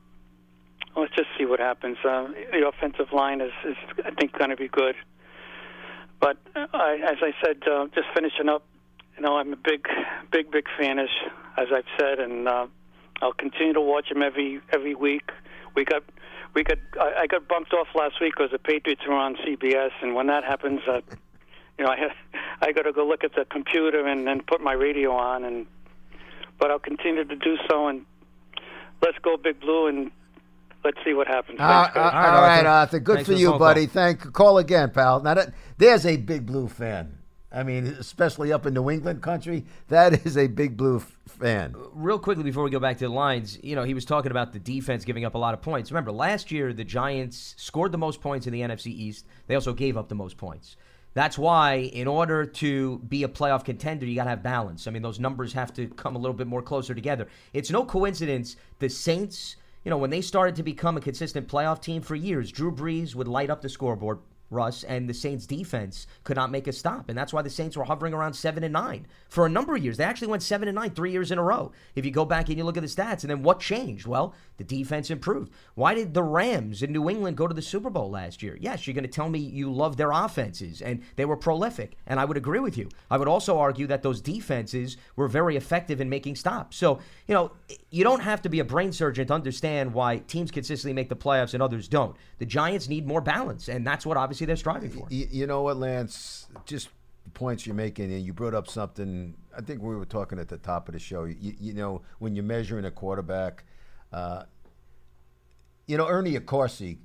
[SPEAKER 13] let's just see what happens. Uh, the offensive line is, is I think, going to be good. But uh, I, as I said, uh, just finishing up, you know, I'm a big, big, big fan, as as I've said, and uh, I'll continue to watch him every every week. We got we got I, I got bumped off last week because the Patriots were on CBS, and when that happens, uh, <laughs> you know, I I got to go look at the computer and then put my radio on, and but I'll continue to do so, and let's go Big Blue, and let's see what happens.
[SPEAKER 1] Uh,
[SPEAKER 13] Thanks,
[SPEAKER 1] uh, all right, Arthur. Good
[SPEAKER 2] Thanks
[SPEAKER 1] for
[SPEAKER 2] for
[SPEAKER 1] you,
[SPEAKER 2] phone
[SPEAKER 1] buddy. Thank. Call again, pal. Now that there's a big blue fan. I mean, especially up in New England country, that is a big blue f- fan.
[SPEAKER 2] Real quickly before we go back to the lines, you know, he was talking about the defense giving up a lot of points. Remember, last year the Giants scored the most points in the NFC East. They also gave up the most points. That's why, in order to be a playoff contender, you got to have balance. I mean, those numbers have to come a little bit more closer together. It's no coincidence the Saints, you know, when they started to become a consistent playoff team for years, Drew Brees would light up the scoreboard. Russ and the Saints defense could not make a stop, and that's why the Saints were hovering around seven and nine for a number of years. They actually went seven and nine three years in a row. If you go back and you look at the stats, and then what changed? Well, the defense improved. Why did the Rams in New England go to the Super Bowl last year? Yes, you're going to tell me you love their offenses and they were prolific, and I would agree with you. I would also argue that those defenses were very effective in making stops. So you know you don't have to be a brain surgeon to understand why teams consistently make the playoffs and others don't. The Giants need more balance, and that's what obviously they're striving for.
[SPEAKER 1] You know what, Lance? Just the points you're making, and you brought up something. I think we were talking at the top of the show. You, you know, when you're measuring a quarterback, uh, you know, Ernie Accorsi,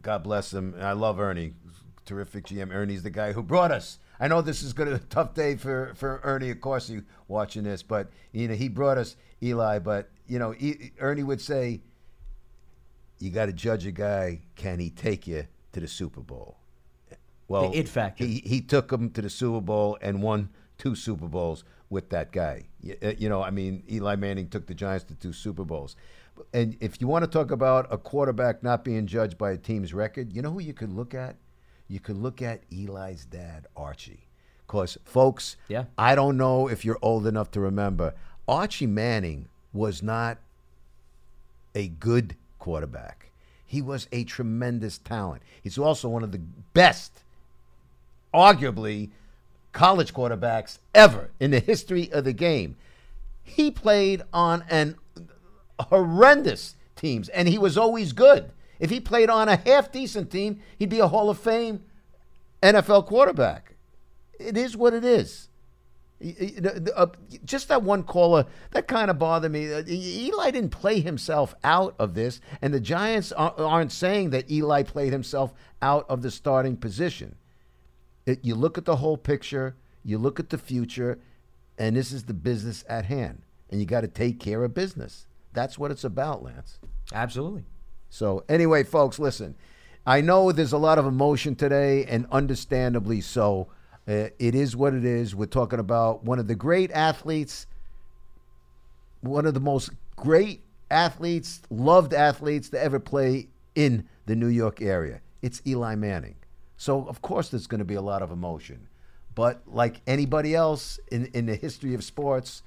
[SPEAKER 1] God bless him. I love Ernie, terrific GM. Ernie's the guy who brought us. I know this is going to be a tough day for, for Ernie Accorsi watching this, but you know he brought us Eli. But you know, e- Ernie would say, "You got to judge a guy. Can he take you to the Super Bowl?" Well,
[SPEAKER 2] The it factor.
[SPEAKER 1] He he took him to the Super Bowl and won two Super Bowls with that guy. You, uh, you know, I mean, Eli Manning took the Giants to two Super Bowls. And if you want to talk about a quarterback not being judged by a team's record, you know who you could look at? You could look at Eli's dad, Archie. Because, folks,
[SPEAKER 2] Yeah.
[SPEAKER 1] I don't know if you're old enough to remember, Archie Manning was not a good quarterback. He was a tremendous talent. He's also one of the best, arguably, college quarterbacks ever in the history of the game. He played on an horrendous teams, and he was always good. If he played on a half decent team, he'd be a Hall of Fame NFL quarterback. It is what it is. Uh, Just that one caller that kind of bothered me. Uh, Eli didn't play himself out of this, and the Giants aren't saying that Eli played himself out of the starting position. It, you look at the whole picture, you look at the future, and this is the business at hand, and you got to take care of business. That's what it's about, Lance.
[SPEAKER 2] Absolutely.
[SPEAKER 1] So anyway, folks, listen. I know there's a lot of emotion today, and understandably so. Uh, it is what it is. We're talking about one of the great athletes, one of the most great athletes, loved athletes to ever play in the New York area. It's Eli Manning. So, of course, there's going to be a lot of emotion. But like anybody else in, in the history of sports,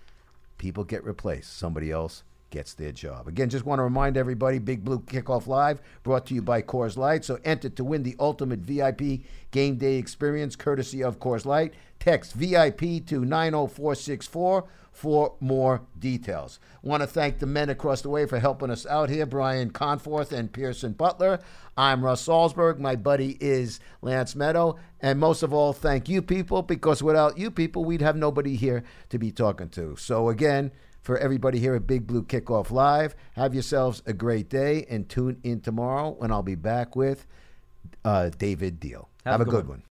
[SPEAKER 1] people get replaced. Somebody else gets their job. Again, just want to remind everybody Big Blue Kickoff Live brought to you by Coors Light. So enter to win the ultimate VIP game day experience courtesy of Coors Light. Text VIP to 90464 for more details. Want to thank the men across the way for helping us out here Brian Conforth and Pearson Butler. I'm Russ Salzberg. My buddy is Lance Medow. And most of all, thank you people because without you people, we'd have nobody here to be talking to. So, again, for everybody here at Big Blue Kickoff Live, have yourselves a great day and tune in tomorrow when I'll be back with uh, David Diehl. Have, have a good one. one.